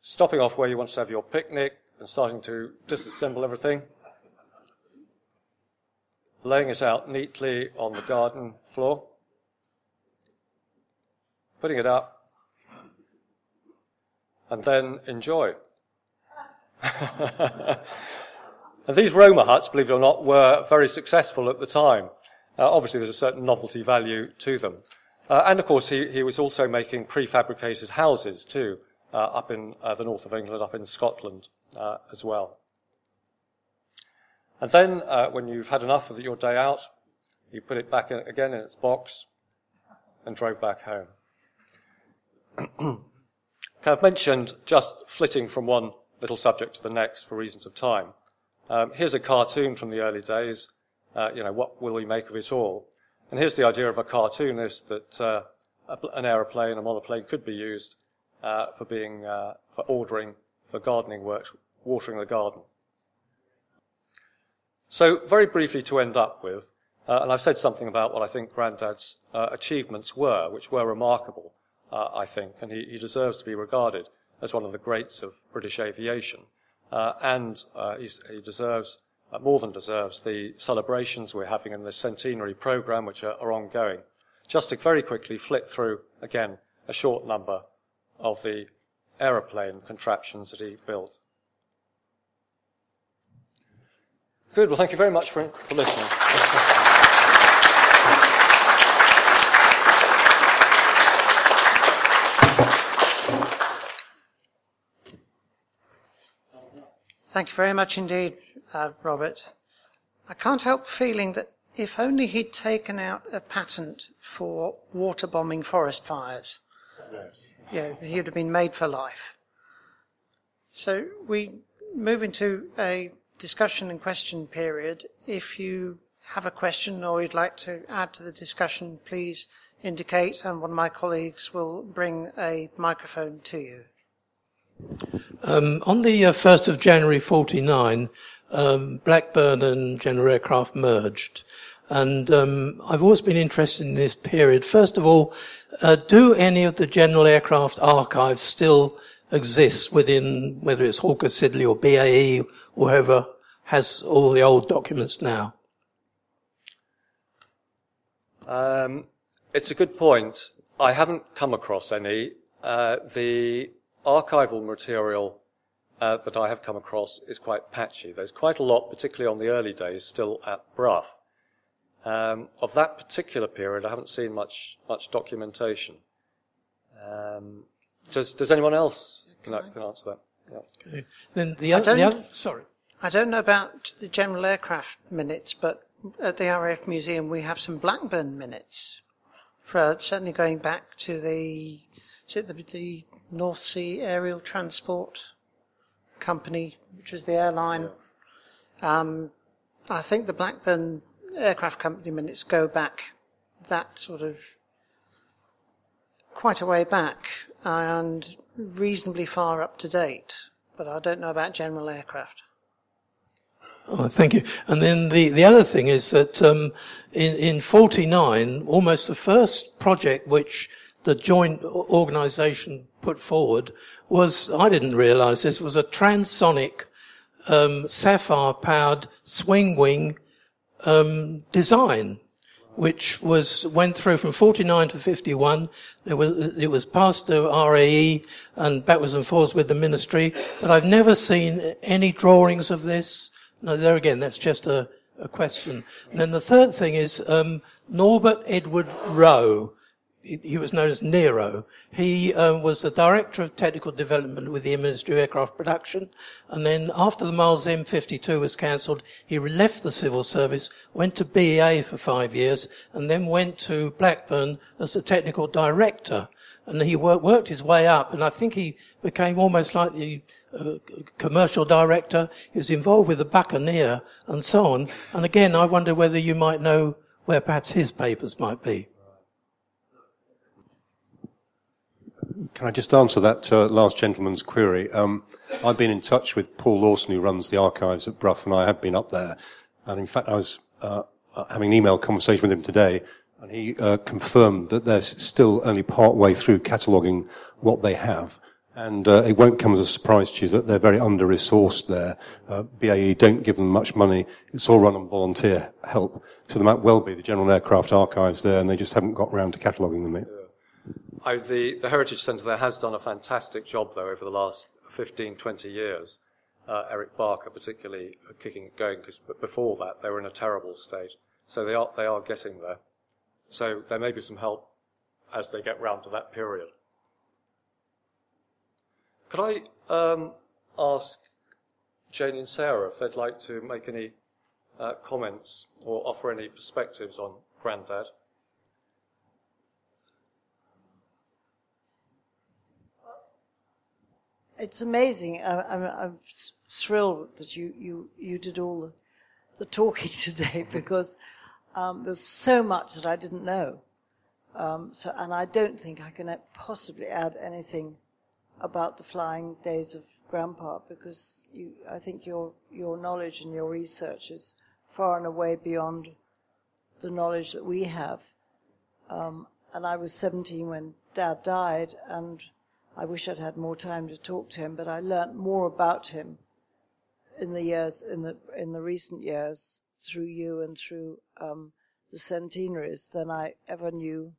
stopping off where you want to have your picnic and starting to disassemble everything laying it out neatly on the garden floor, putting it up, and then enjoy. *laughs* and these Roma huts, believe it or not, were very successful at the time. Uh, obviously, there's a certain novelty value to them. Uh, and of course, he, he, was also making prefabricated houses too, uh, up in uh, the north of England, up in Scotland uh, as well. And then, uh, when you've had enough of your day out, you put it back in, again in its box and drove back home. *clears throat* I've mentioned just flitting from one little subject to the next for reasons of time. Um, here's a cartoon from the early days. Uh, you know, what will we make of it all? And here's the idea of a cartoonist that uh, an aeroplane, a monoplane could be used uh, for being, uh, for ordering, for gardening work, watering the garden. So, very briefly to end up with, uh, and I've said something about what I think Grandad's uh, achievements were, which were remarkable, uh, I think, and he, he, deserves to be regarded as one of the greats of British aviation. And he deserves, uh, more than deserves, the celebrations we're having in the centenary programme, which are, are ongoing. Just to very quickly flick through, again, a short number of the aeroplane contraptions that he built. Good. Well, thank you very much for, for listening. Thank you very much indeed, uh, Robert. I can't help feeling that if only he'd taken out a patent for water bombing forest fires, yes. yeah, he'd have been made for life. So we move into a discussion and question period. If you have a question or you'd like to add to the discussion, please indicate and one of my colleagues will bring a microphone to you. Um, on the uh, 1st of January 49, um, Blackburn and General Aircraft merged. And um, I've always been interested in this period. First of all, uh, do any of the General Aircraft archives still exist within, whether it's Hawker Siddeley or BAE or whoever has all the old documents now? Um, it's a good point. I haven't come across any. Uh, the archival material uh, that I have come across is quite patchy. There's quite a lot, particularly on the early days, still at Brough. Um, of that particular period, I haven't seen much much documentation. Um, does Does anyone else can, can answer that? Yeah. Okay. Then the other, the other, sorry. I don't know about the general aircraft minutes, but at the RAF Museum we have some Blackburn minutes, for certainly going back to the is it the, the North Sea Aerial Transport Company, which was the airline. Um, I think the Blackburn Aircraft Company minutes go back that sort of quite a way back and reasonably far up to date, but I don't know about general aircraft. Oh, thank you. And then the, the other thing is that um, in, in 49, almost the first project which the joint organisation put forward was, I didn't realise this, was a transonic um, Sapphire-powered swing wing um, design which was went through from 49 to 51. It was it was passed to RAE and backwards and forwards with the ministry, but I've never seen any drawings of this. No, there again, that's just a, a question. And then the third thing is um, Norbert Edward Rowe he was known as Nero. He um, was the director of technical development with the Ministry of Aircraft Production, and then after the Miles M52 was cancelled, he left the civil service, went to BAE for five years, and then went to Blackburn as the technical director. And he worked, worked his way up, and I think he became almost like the uh, commercial director. He was involved with the Buccaneer and so on. And again, I wonder whether you might know where perhaps his papers might be. Can I just answer that uh, last gentleman's query? Um, I've been in touch with Paul Lawson, who runs the archives at Brough, and I have been up there. And in fact, I was uh, uh having an email conversation with him today, and he uh, confirmed that they're still only part way through cataloguing what they have. And uh, it won't come as a surprise to you that they're very under-resourced there. Uh, BAE don't give them much money. It's all run on volunteer help. So there might well be the General Aircraft Archives there, and they just haven't got around to cataloguing them yet. I, the, the Heritage Centre there has done a fantastic job, though, over the last 15, 20 years. Uh, Eric Barker, particularly, uh, kicking it going, because before that they were in a terrible state. So they are, they are getting there. So there may be some help as they get round to that period. Could I um, ask Jane and Sarah if they'd like to make any uh, comments or offer any perspectives on Grandad? It's amazing. I, I'm, I'm, thrilled that you, you, you did all the, the talking *laughs* today *laughs* because um, there's so much that I didn't know. Um, so, and I don't think I can possibly add anything about the flying days of Grandpa because you, I think your your knowledge and your research is far and away beyond the knowledge that we have. Um, and I was 17 when Dad died, and I wish I'd had more time to talk to him, but I learnt more about him in the years, in the in the recent years, through you and through um, the centenaries than I ever knew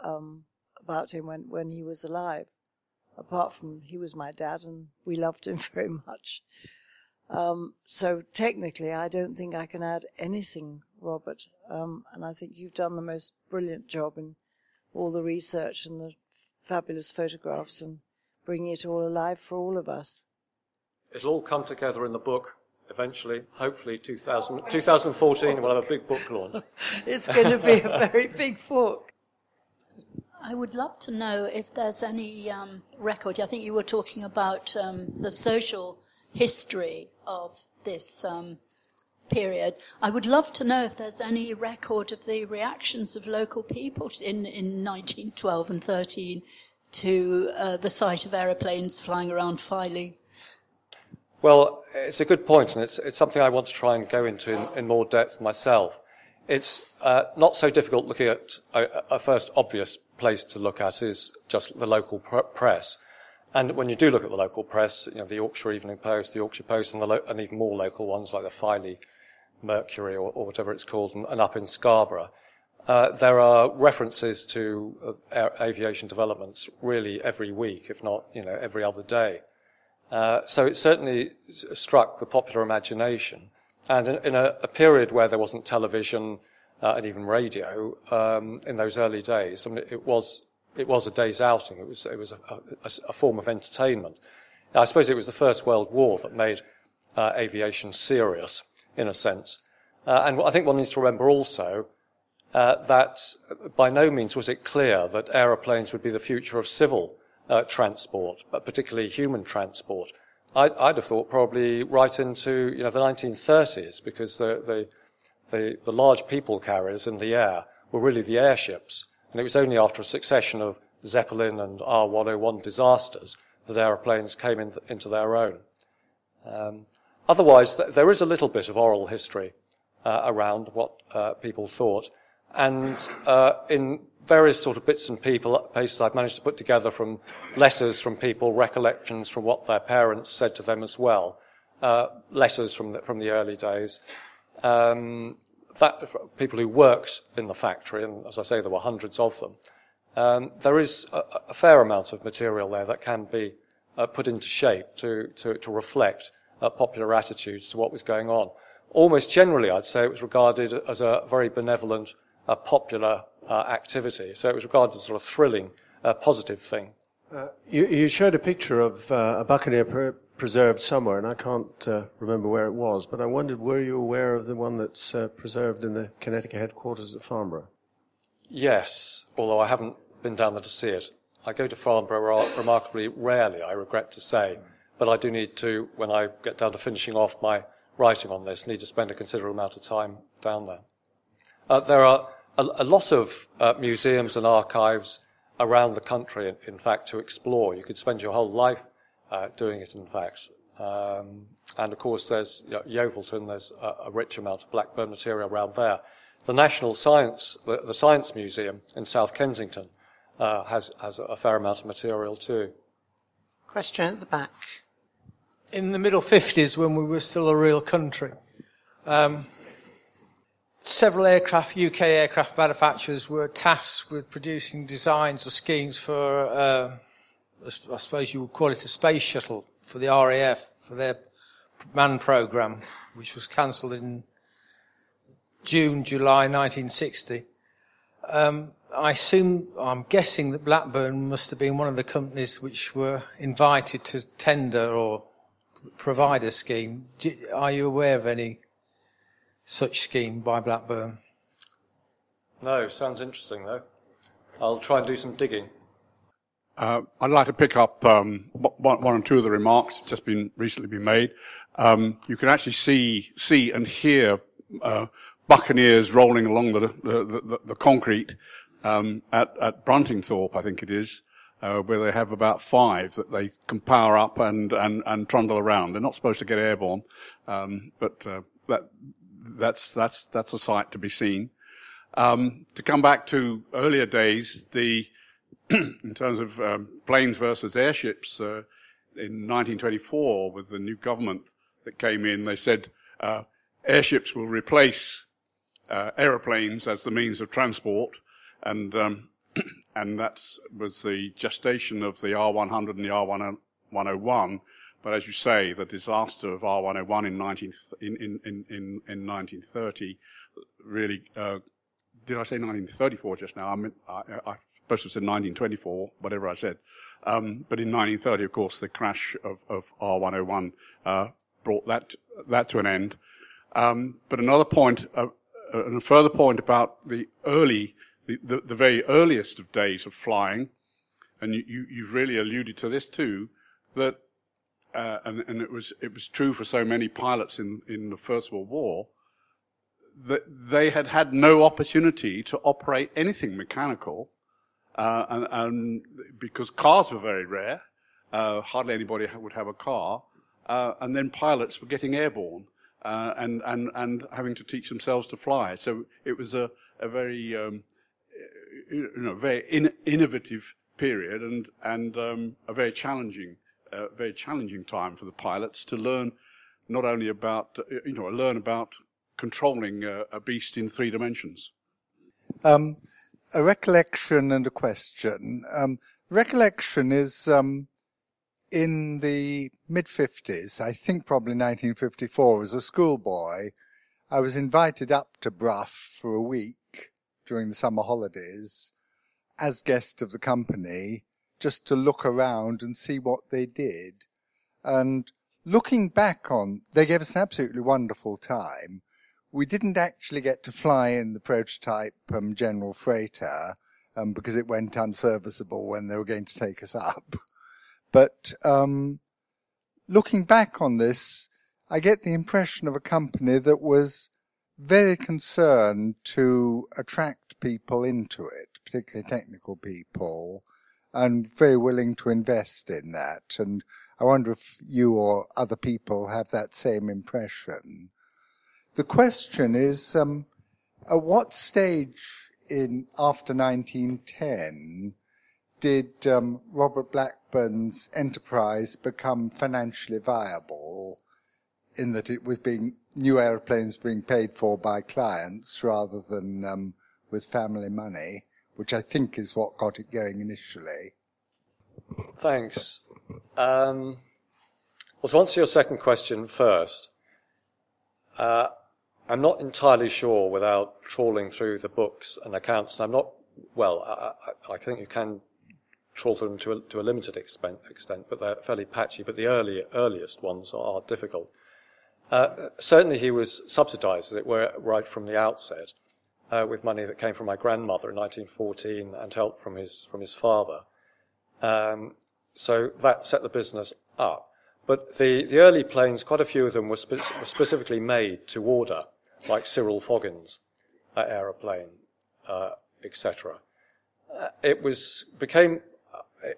um, about him when when he was alive. Apart from he was my dad, and we loved him *laughs* very much. Um, so technically, I don't think I can add anything, Robert. Um, and I think you've done the most brilliant job in all the research and the fabulous photographs and bringing it all alive for all of us. It'll all come together in the book eventually. Hopefully, 2000, 2014, we'll have a big book launch. *laughs* it's going to be a very big book. I would love to know if there's any um, record. I think you were talking about um, the social history of this um, period. I would love to know if there's any record of the reactions of local people in, in 1912 and 13 to uh, the sight of aeroplanes flying around Filey. Well, it's a good point, and it's, it's something I want to try and go into in, in more depth myself. It's uh, not so difficult looking at a, a, first obvious place to look at is just the local pr- press. And when you do look at the local press, you know, the Yorkshire Evening Post, the Yorkshire Post, and, lo- and even more local ones like the Filey Mercury or, or whatever it's called, and, and up in Scarborough. Uh, there are references to uh, aviation developments really every week, if not, you know, every other day. Uh, so it certainly struck the popular imagination. And in, in a, a, period where there wasn't television uh, and even radio um, in those early days, I mean, it was it was a day's outing. It was it was a, a, a form of entertainment. I suppose it was the First World War that made uh, aviation serious in a sense. Uh, and I think one needs to remember also uh, that by no means was it clear that aeroplanes would be the future of civil uh, transport, but particularly human transport. I'd, I'd, have thought probably right into you know the 1930s because the, the, the, the large people carriers in the air were really the airships, and it was only after a succession of Zeppelin and R101 disasters that aeroplanes came in, into their own. Um, otherwise, th- there is a little bit of oral history uh, around what uh, people thought, and uh, in various sort of bits and people, pieces I've managed to put together from letters from people, recollections from what their parents said to them as well, uh, letters from the, from the early days. Um, that, people who worked in the factory, and as I say, there were hundreds of them. Um, there is a, a, fair amount of material there that can be uh, put into shape to, to, to reflect uh, popular attitudes to what was going on. Almost generally, I'd say it was regarded as a very benevolent, uh, popular uh, activity. So it was regarded as a sort of thrilling, uh, positive thing. Uh, you, you, showed a picture of a buccaneer pre- preserved somewhere, and I can't remember where it was, but I wondered, were you aware of the one that's preserved in the QinetiQ headquarters at Farnborough? Yes, although I haven't been down there to see it. I go to Farnborough remarkably rarely, I regret to say, but I do need to, when I get down to finishing off my writing on this, need to spend a considerable amount of time down there. Uh, there are a, a lot of uh, museums and archives around the country, in, in, fact, to explore. You could spend your whole life uh, doing it, in fact. Um, and of course, there's you know, Yeovilton, there's a, a, rich amount of Blackburn material around there. The National Science, the, the Science Museum in South Kensington, uh, has, has a fair amount of material too. Question at the back. In the middle 50s, when we were still a real country, um, several aircraft, UK aircraft manufacturers were tasked with producing designs or schemes for, uh, I suppose you would call it a space shuttle for the RAF, for their manned program, which was cancelled in June, July 1960. Um, I assume, I'm guessing that Blackburn must have been one of the companies which were invited to tender or provide a scheme. Are you aware of any such scheme by Blackburn? No, sounds interesting though. I'll try and do some digging. Uh, I'd like to pick up um, one, one, or two of the remarks just been recently been made. Um, you can actually see see and hear uh, buccaneers rolling along the the, the, the concrete um, at, at Bruntingthorpe, I think it is, uh, where they have about five that they can power up and, and, and trundle around. They're not supposed to get airborne, um, but uh, that, that's, that's, that's a sight to be seen. Um, to come back to earlier days, the, *clears throat* in terms of um, planes versus airships, uh, in 1924, with the new government that came in, they said uh, airships will replace uh, aeroplanes as the means of transport, and um, *clears throat* and that was the gestation of the R100 and the R101. But as you say, the disaster of R101 in, 19, in, in, in, in 1930 really, uh, did I say 1934 just now? I, mean, I, I supposed to have said 1924, whatever I said. Um, but in 1930, of course, the crash of, of R101 uh, brought that, that to an end. Um, but another point, uh, and a further point about the early the, the, very earliest of days of flying, and you, you, have really alluded to this too, that, uh, and, and it was, it was true for so many pilots in, in the First World War, that they had had no opportunity to operate anything mechanical, uh, and, and, because cars were very rare, uh, hardly anybody would have a car, uh, and then pilots were getting airborne uh, and and and having to teach themselves to fly. So it was a a very um, you know, very in, innovative period and, and um, a very challenging, uh, very challenging time for the pilots to learn not only about, uh, you know, learn about controlling a, a beast in three dimensions. Um, a recollection and a question. Um, recollection is um, in the mid 50s, I think probably 1954, as a schoolboy, I was invited up to Brough for a week during the summer holidays as guest of the company just to look around and see what they did. And looking back on, they gave us an absolutely wonderful time. we didn't actually get to fly in the prototype um, General Freighter um, because it went unserviceable when they were going to take us up. But um, looking back on this, I get the impression of a company that was very concerned to attract people into it, particularly technical people, and very willing to invest in that. And I wonder if you or other people have that same impression. The question is, um, at what stage in after 1910 did um, Robert Blackburn's enterprise become financially viable? In that it was being new aeroplanes being paid for by clients rather than um, with family money, which I think is what got it going initially. Thanks. Um, well, to answer your second question first, uh, I'm not entirely sure without trawling through the books and accounts, and I'm not, well, I, I, I think you can trawl through them to a, to a limited extent, extent, but they're fairly patchy, but the early, earliest ones are, are difficult. Uh, certainly he was subsidized, as it were, right from the outset, uh, with money that came from my grandmother in 1914 and help from his, from his father. Um, so that set the business up. But the, the early planes, quite a few of them were, spe- were specifically made to order, like Cyril Foggin's uh, aeroplane, uh, etc. Uh, it was became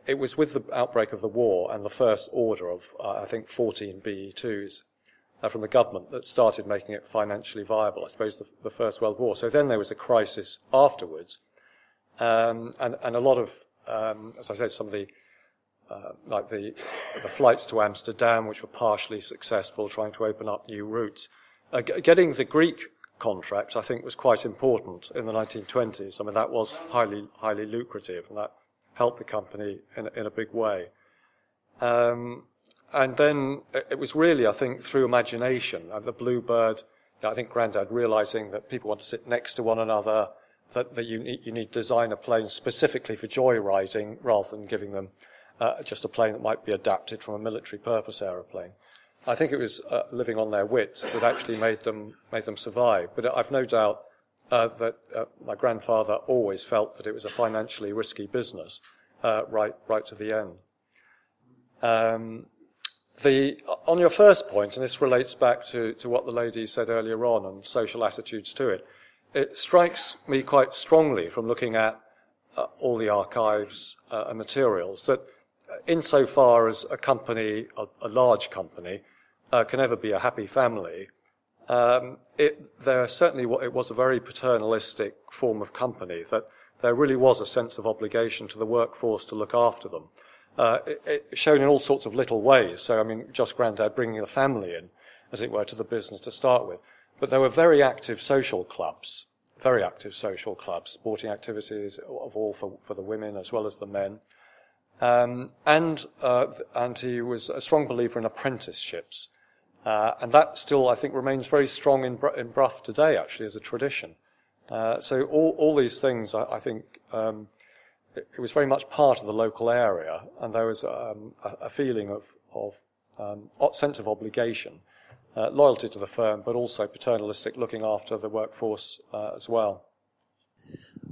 it was with the outbreak of the war and the first order of uh, I think 14 BE2s uh, from the government that started making it financially viable. I suppose the, the, First World War. So then there was a crisis afterwards, um, and and a lot of um, as I said, some of the uh, like the, the flights to Amsterdam, which were partially successful, trying to open up new routes. Uh, g- getting the Greek contract, I think, was quite important in the 1920s. I mean, that was highly, highly lucrative, and that helped the company in, in a big way. Um, and then it was really, I think, through imagination, uh, the Bluebird, you know, I think Grandad realizing that people want to sit next to one another, that, that you, need, you need design a plane specifically for joyriding rather than giving them uh, just a plane that might be adapted from a military purpose aeroplane. I think it was uh, living on their wits that actually made them made them survive. But I've no doubt uh, that uh, my grandfather always felt that it was a financially risky business uh, right right to the end. Um, the, on your first point, and this relates back to, to what the lady said earlier on and social attitudes to it, it strikes me quite strongly from looking at uh, all the archives uh, and materials that insofar as a company, a, a large company, uh, can ever be a happy family, um, it, there certainly it was a very paternalistic form of company that there really was a sense of obligation to the workforce to look after them. Uh, shown in all sorts of little ways. So, I mean, just Grandad bringing the family in, as it were, to the business to start with. But there were very active social clubs, very active social clubs, sporting activities of all for, for the women as well as the men. Um, and, uh, and he was a strong believer in apprenticeships. Uh, and that still, I think, remains very strong in, in Brough today, actually, as a tradition. Uh, so all, all these things, I, I think, um, it, it, was very much part of the local area, and there was um, a, a, feeling of, of um, sense of obligation, uh, loyalty to the firm, but also paternalistic looking after the workforce uh, as well.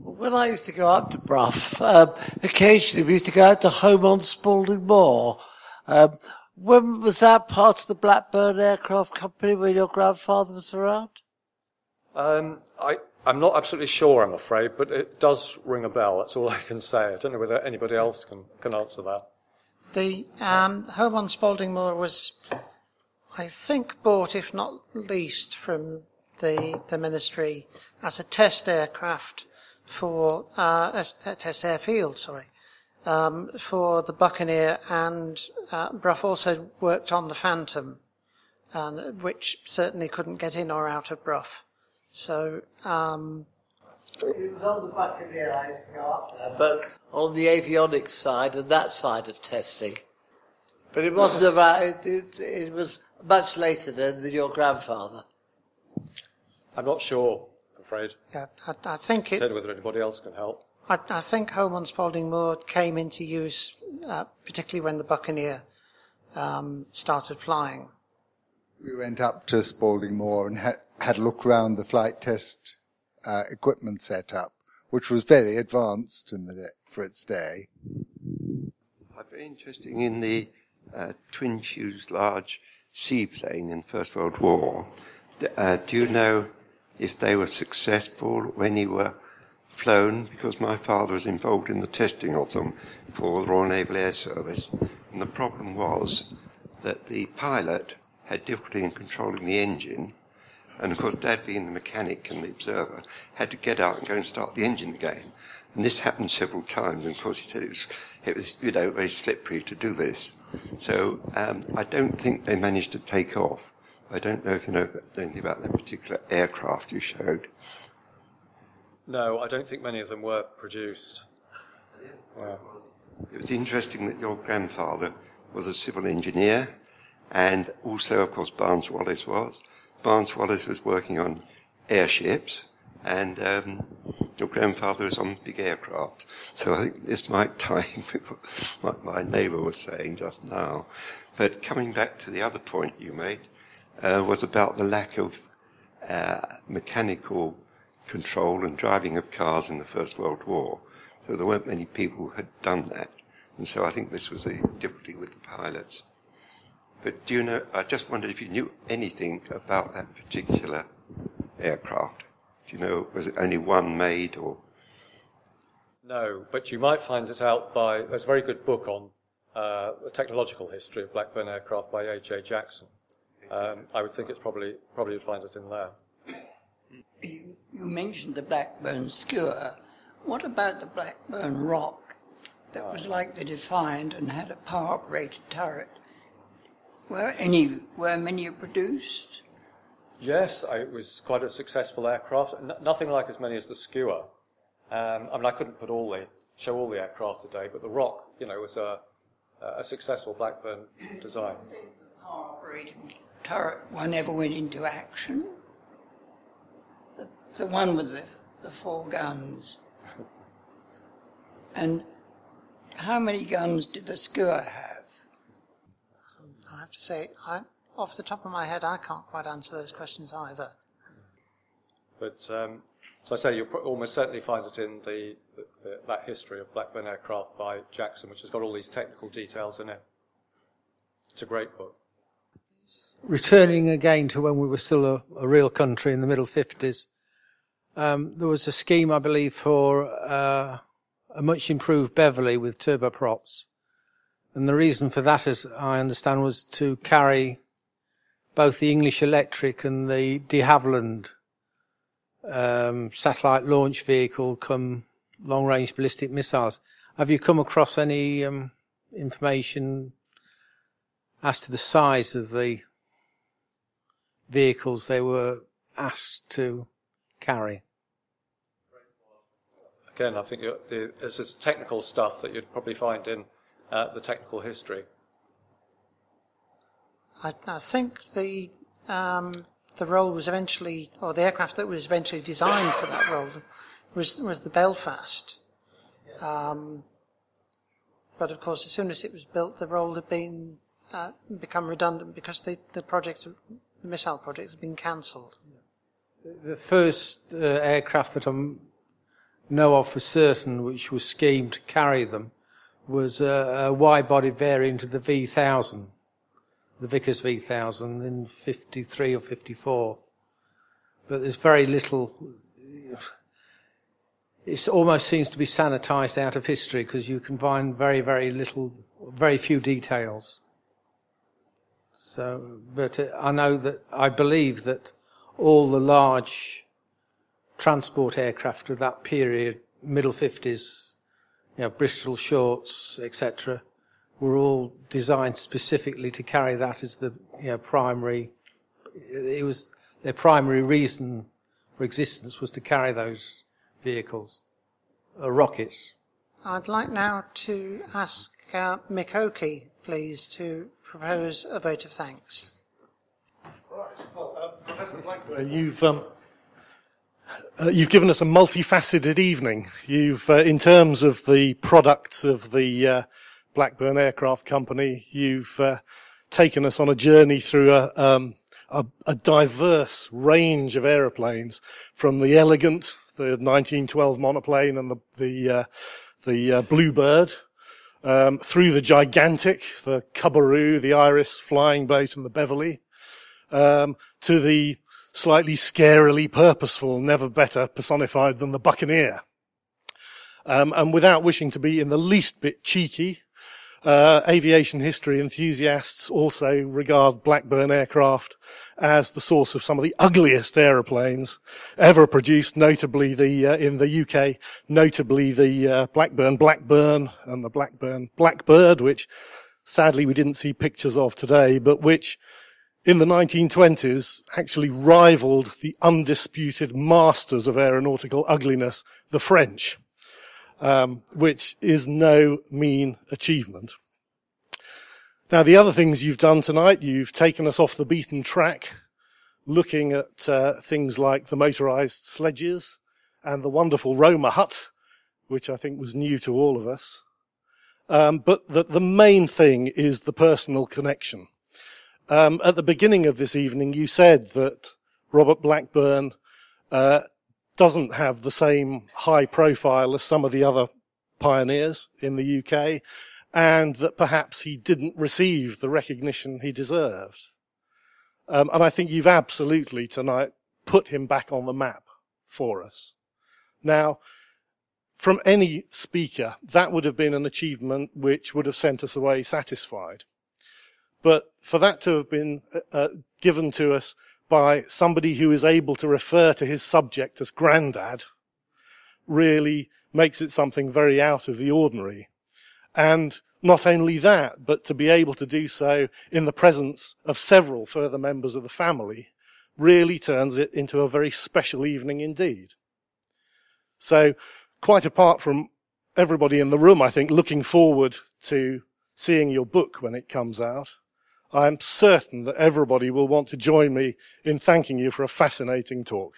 When I used to go up to Brough, um, occasionally we used to go out to Holme on Spalding Moor. Um, when was that part of the Blackburn Aircraft Company when your grandfather was around? Um, I, I'm not absolutely sure, I'm afraid, but it does ring a bell. That's all I can say. I don't know whether anybody else can, can answer that. The um, Holme on Spalding Moor was, I think, bought, if not leased, from the, the ministry as a test aircraft for uh, a, a test airfield, sorry, um, for the Buccaneer, and uh, Brough also worked on the Phantom, and, which certainly couldn't get in or out of Brough. So. Um, it was on the Buccaneer I used to go up there, but on the avionics side and that side of testing. But it wasn't about, it, it, it was much later than your grandfather. I'm not sure I'm afraid. Yeah, I, I think it. I don't know whether anybody else can help. I, I think Holme on Spalding Moor came into use, uh, particularly when the Buccaneer um, started flying. We went up to Spalding Moor and had, had a look round the flight test uh, equipment setup, which was very advanced in the for its day. Very interested in the uh, twin fuselage seaplane in the First World War. Uh, do you know if they were successful when they were flown? Because my father was involved in the testing of them for the Royal Naval Air Service, and the problem was that the pilot had difficulty in controlling the engine, and of course, Dad, being the mechanic and the observer, had to get out and go and start the engine again. And this happened several times, and of course, he said it was, it was you know, very slippery to do this. So um, I don't think they managed to take off. I don't know if you know anything about that particular aircraft you showed. No, I don't think many of them were produced. Yeah. It was interesting that your grandfather was a civil engineer, and also, of course, Barnes Wallis was. Barnes Wallis was working on airships, and um, your grandfather was on big aircraft. So I think this might tie in with what my neighbour was saying just now. But coming back to the other point you made, uh, was about the lack of uh, mechanical control and driving of cars in the First World War. So there weren't many people who had done that. And so I think this was a difficulty with the pilots. But do you know, I just wondered if you knew anything about that particular aircraft. Do you know, was it only one made or? No, but you might find it out by, there's a very good book on uh, the technological history of Blackburn aircraft by H.A. Jackson. Um, I would think it's probably, probably you'd find it in there. You, you mentioned the Blackburn Skua. What about the Blackburn Roc that was like the Defiant and had a power operated turret? Were any were many produced? Yes, I, it was quite a successful aircraft. N- nothing like as many as the Skua. Um, I mean, I couldn't put all the show all the aircraft today, but the Roc, you know, was a, a successful Blackburn design. Power operated turret one ever went into action. The, the one with the, the four guns. *laughs* and how many guns did the Skua have? I have to say, I, off the top of my head, I can't quite answer those questions either. But um, so I say, you'll almost certainly find it in the, the, the, that history of Blackburn aircraft by Jackson, which has got all these technical details in it. It's a great book. Returning again to when we were still a, a real country in the middle 50s, um, there was a scheme, I believe, for uh, a much improved Beverley with turboprops. And the reason for that, as I understand, was to carry both the English Electric and the de Havilland um, satellite launch vehicle come long range ballistic missiles. Have you come across any um, information as to the size of the vehicles they were asked to carry? Again, I think this is technical stuff that you'd probably find in uh, the technical history. I, I think the um, the role was eventually, or the aircraft that was eventually designed for that role was was the Belfast. Um, but of course, as soon as it was built, the role had been uh, become redundant because the the project, the missile project, had been cancelled. The first uh, aircraft that I know of for certain, which was schemed to carry them, was a, a wide-bodied variant of the V1000 the Vickers V1000 in 53 or 54. But there's very little, it almost seems to be sanitized out of history because you can find very, very little, very few details. So, but uh, I know that, I believe that all the large transport aircraft of that period, middle 50s, you know, Bristol shorts, etc., were all designed specifically to carry that as the you know, primary. It was their primary reason for existence was to carry those vehicles, uh, rockets. I'd like now to ask uh, Mick Oakey, please, to propose a vote of thanks. Well, uh, Professor Blackburn, you've um, uh, you've given us a multifaceted evening. You've, uh, in terms of the products of the uh, Blackburn Aircraft Company. You've uh, taken us on a journey through a, um, a, a diverse range of aeroplanes from the elegant, the 1912 monoplane and the, the, uh, the uh, Bluebird, um, through the gigantic, the Cubaroo, the Iris flying boat and the Beverley, um, to the slightly scarily purposeful, never better personified than the Buccaneer. Um, and without wishing to be in the least bit cheeky, uh, aviation history enthusiasts also regard Blackburn aircraft as the source of some of the ugliest aeroplanes ever produced, notably the uh, in the UK, notably the uh, Blackburn Blackburn and the Blackburn Blackburd, which sadly we didn't see pictures of today, but which in the 1920s actually rivaled the undisputed masters of aeronautical ugliness, the French, um, which is no mean achievement. Now, the other things you've done tonight, you've taken us off the beaten track, looking at uh, things like the motorized sledges and the wonderful Roma hut, which I think was new to all of us. Um, but the, the main thing is the personal connection. Um, at the beginning of this evening, you said that Robert Blackburn uh, doesn't have the same high profile as some of the other pioneers in the UK, and that perhaps he didn't receive the recognition he deserved. Um, and I think you've absolutely tonight put him back on the map for us. Now, from any speaker, that would have been an achievement which would have sent us away satisfied. But for that to have been uh, uh, given to us by somebody who is able to refer to his subject as granddad really makes it something very out of the ordinary. And not only that, but to be able to do so in the presence of several further members of the family really turns it into a very special evening indeed. So quite apart from everybody in the room, I think, looking forward to seeing your book when it comes out, I'm certain that everybody will want to join me in thanking you for a fascinating talk.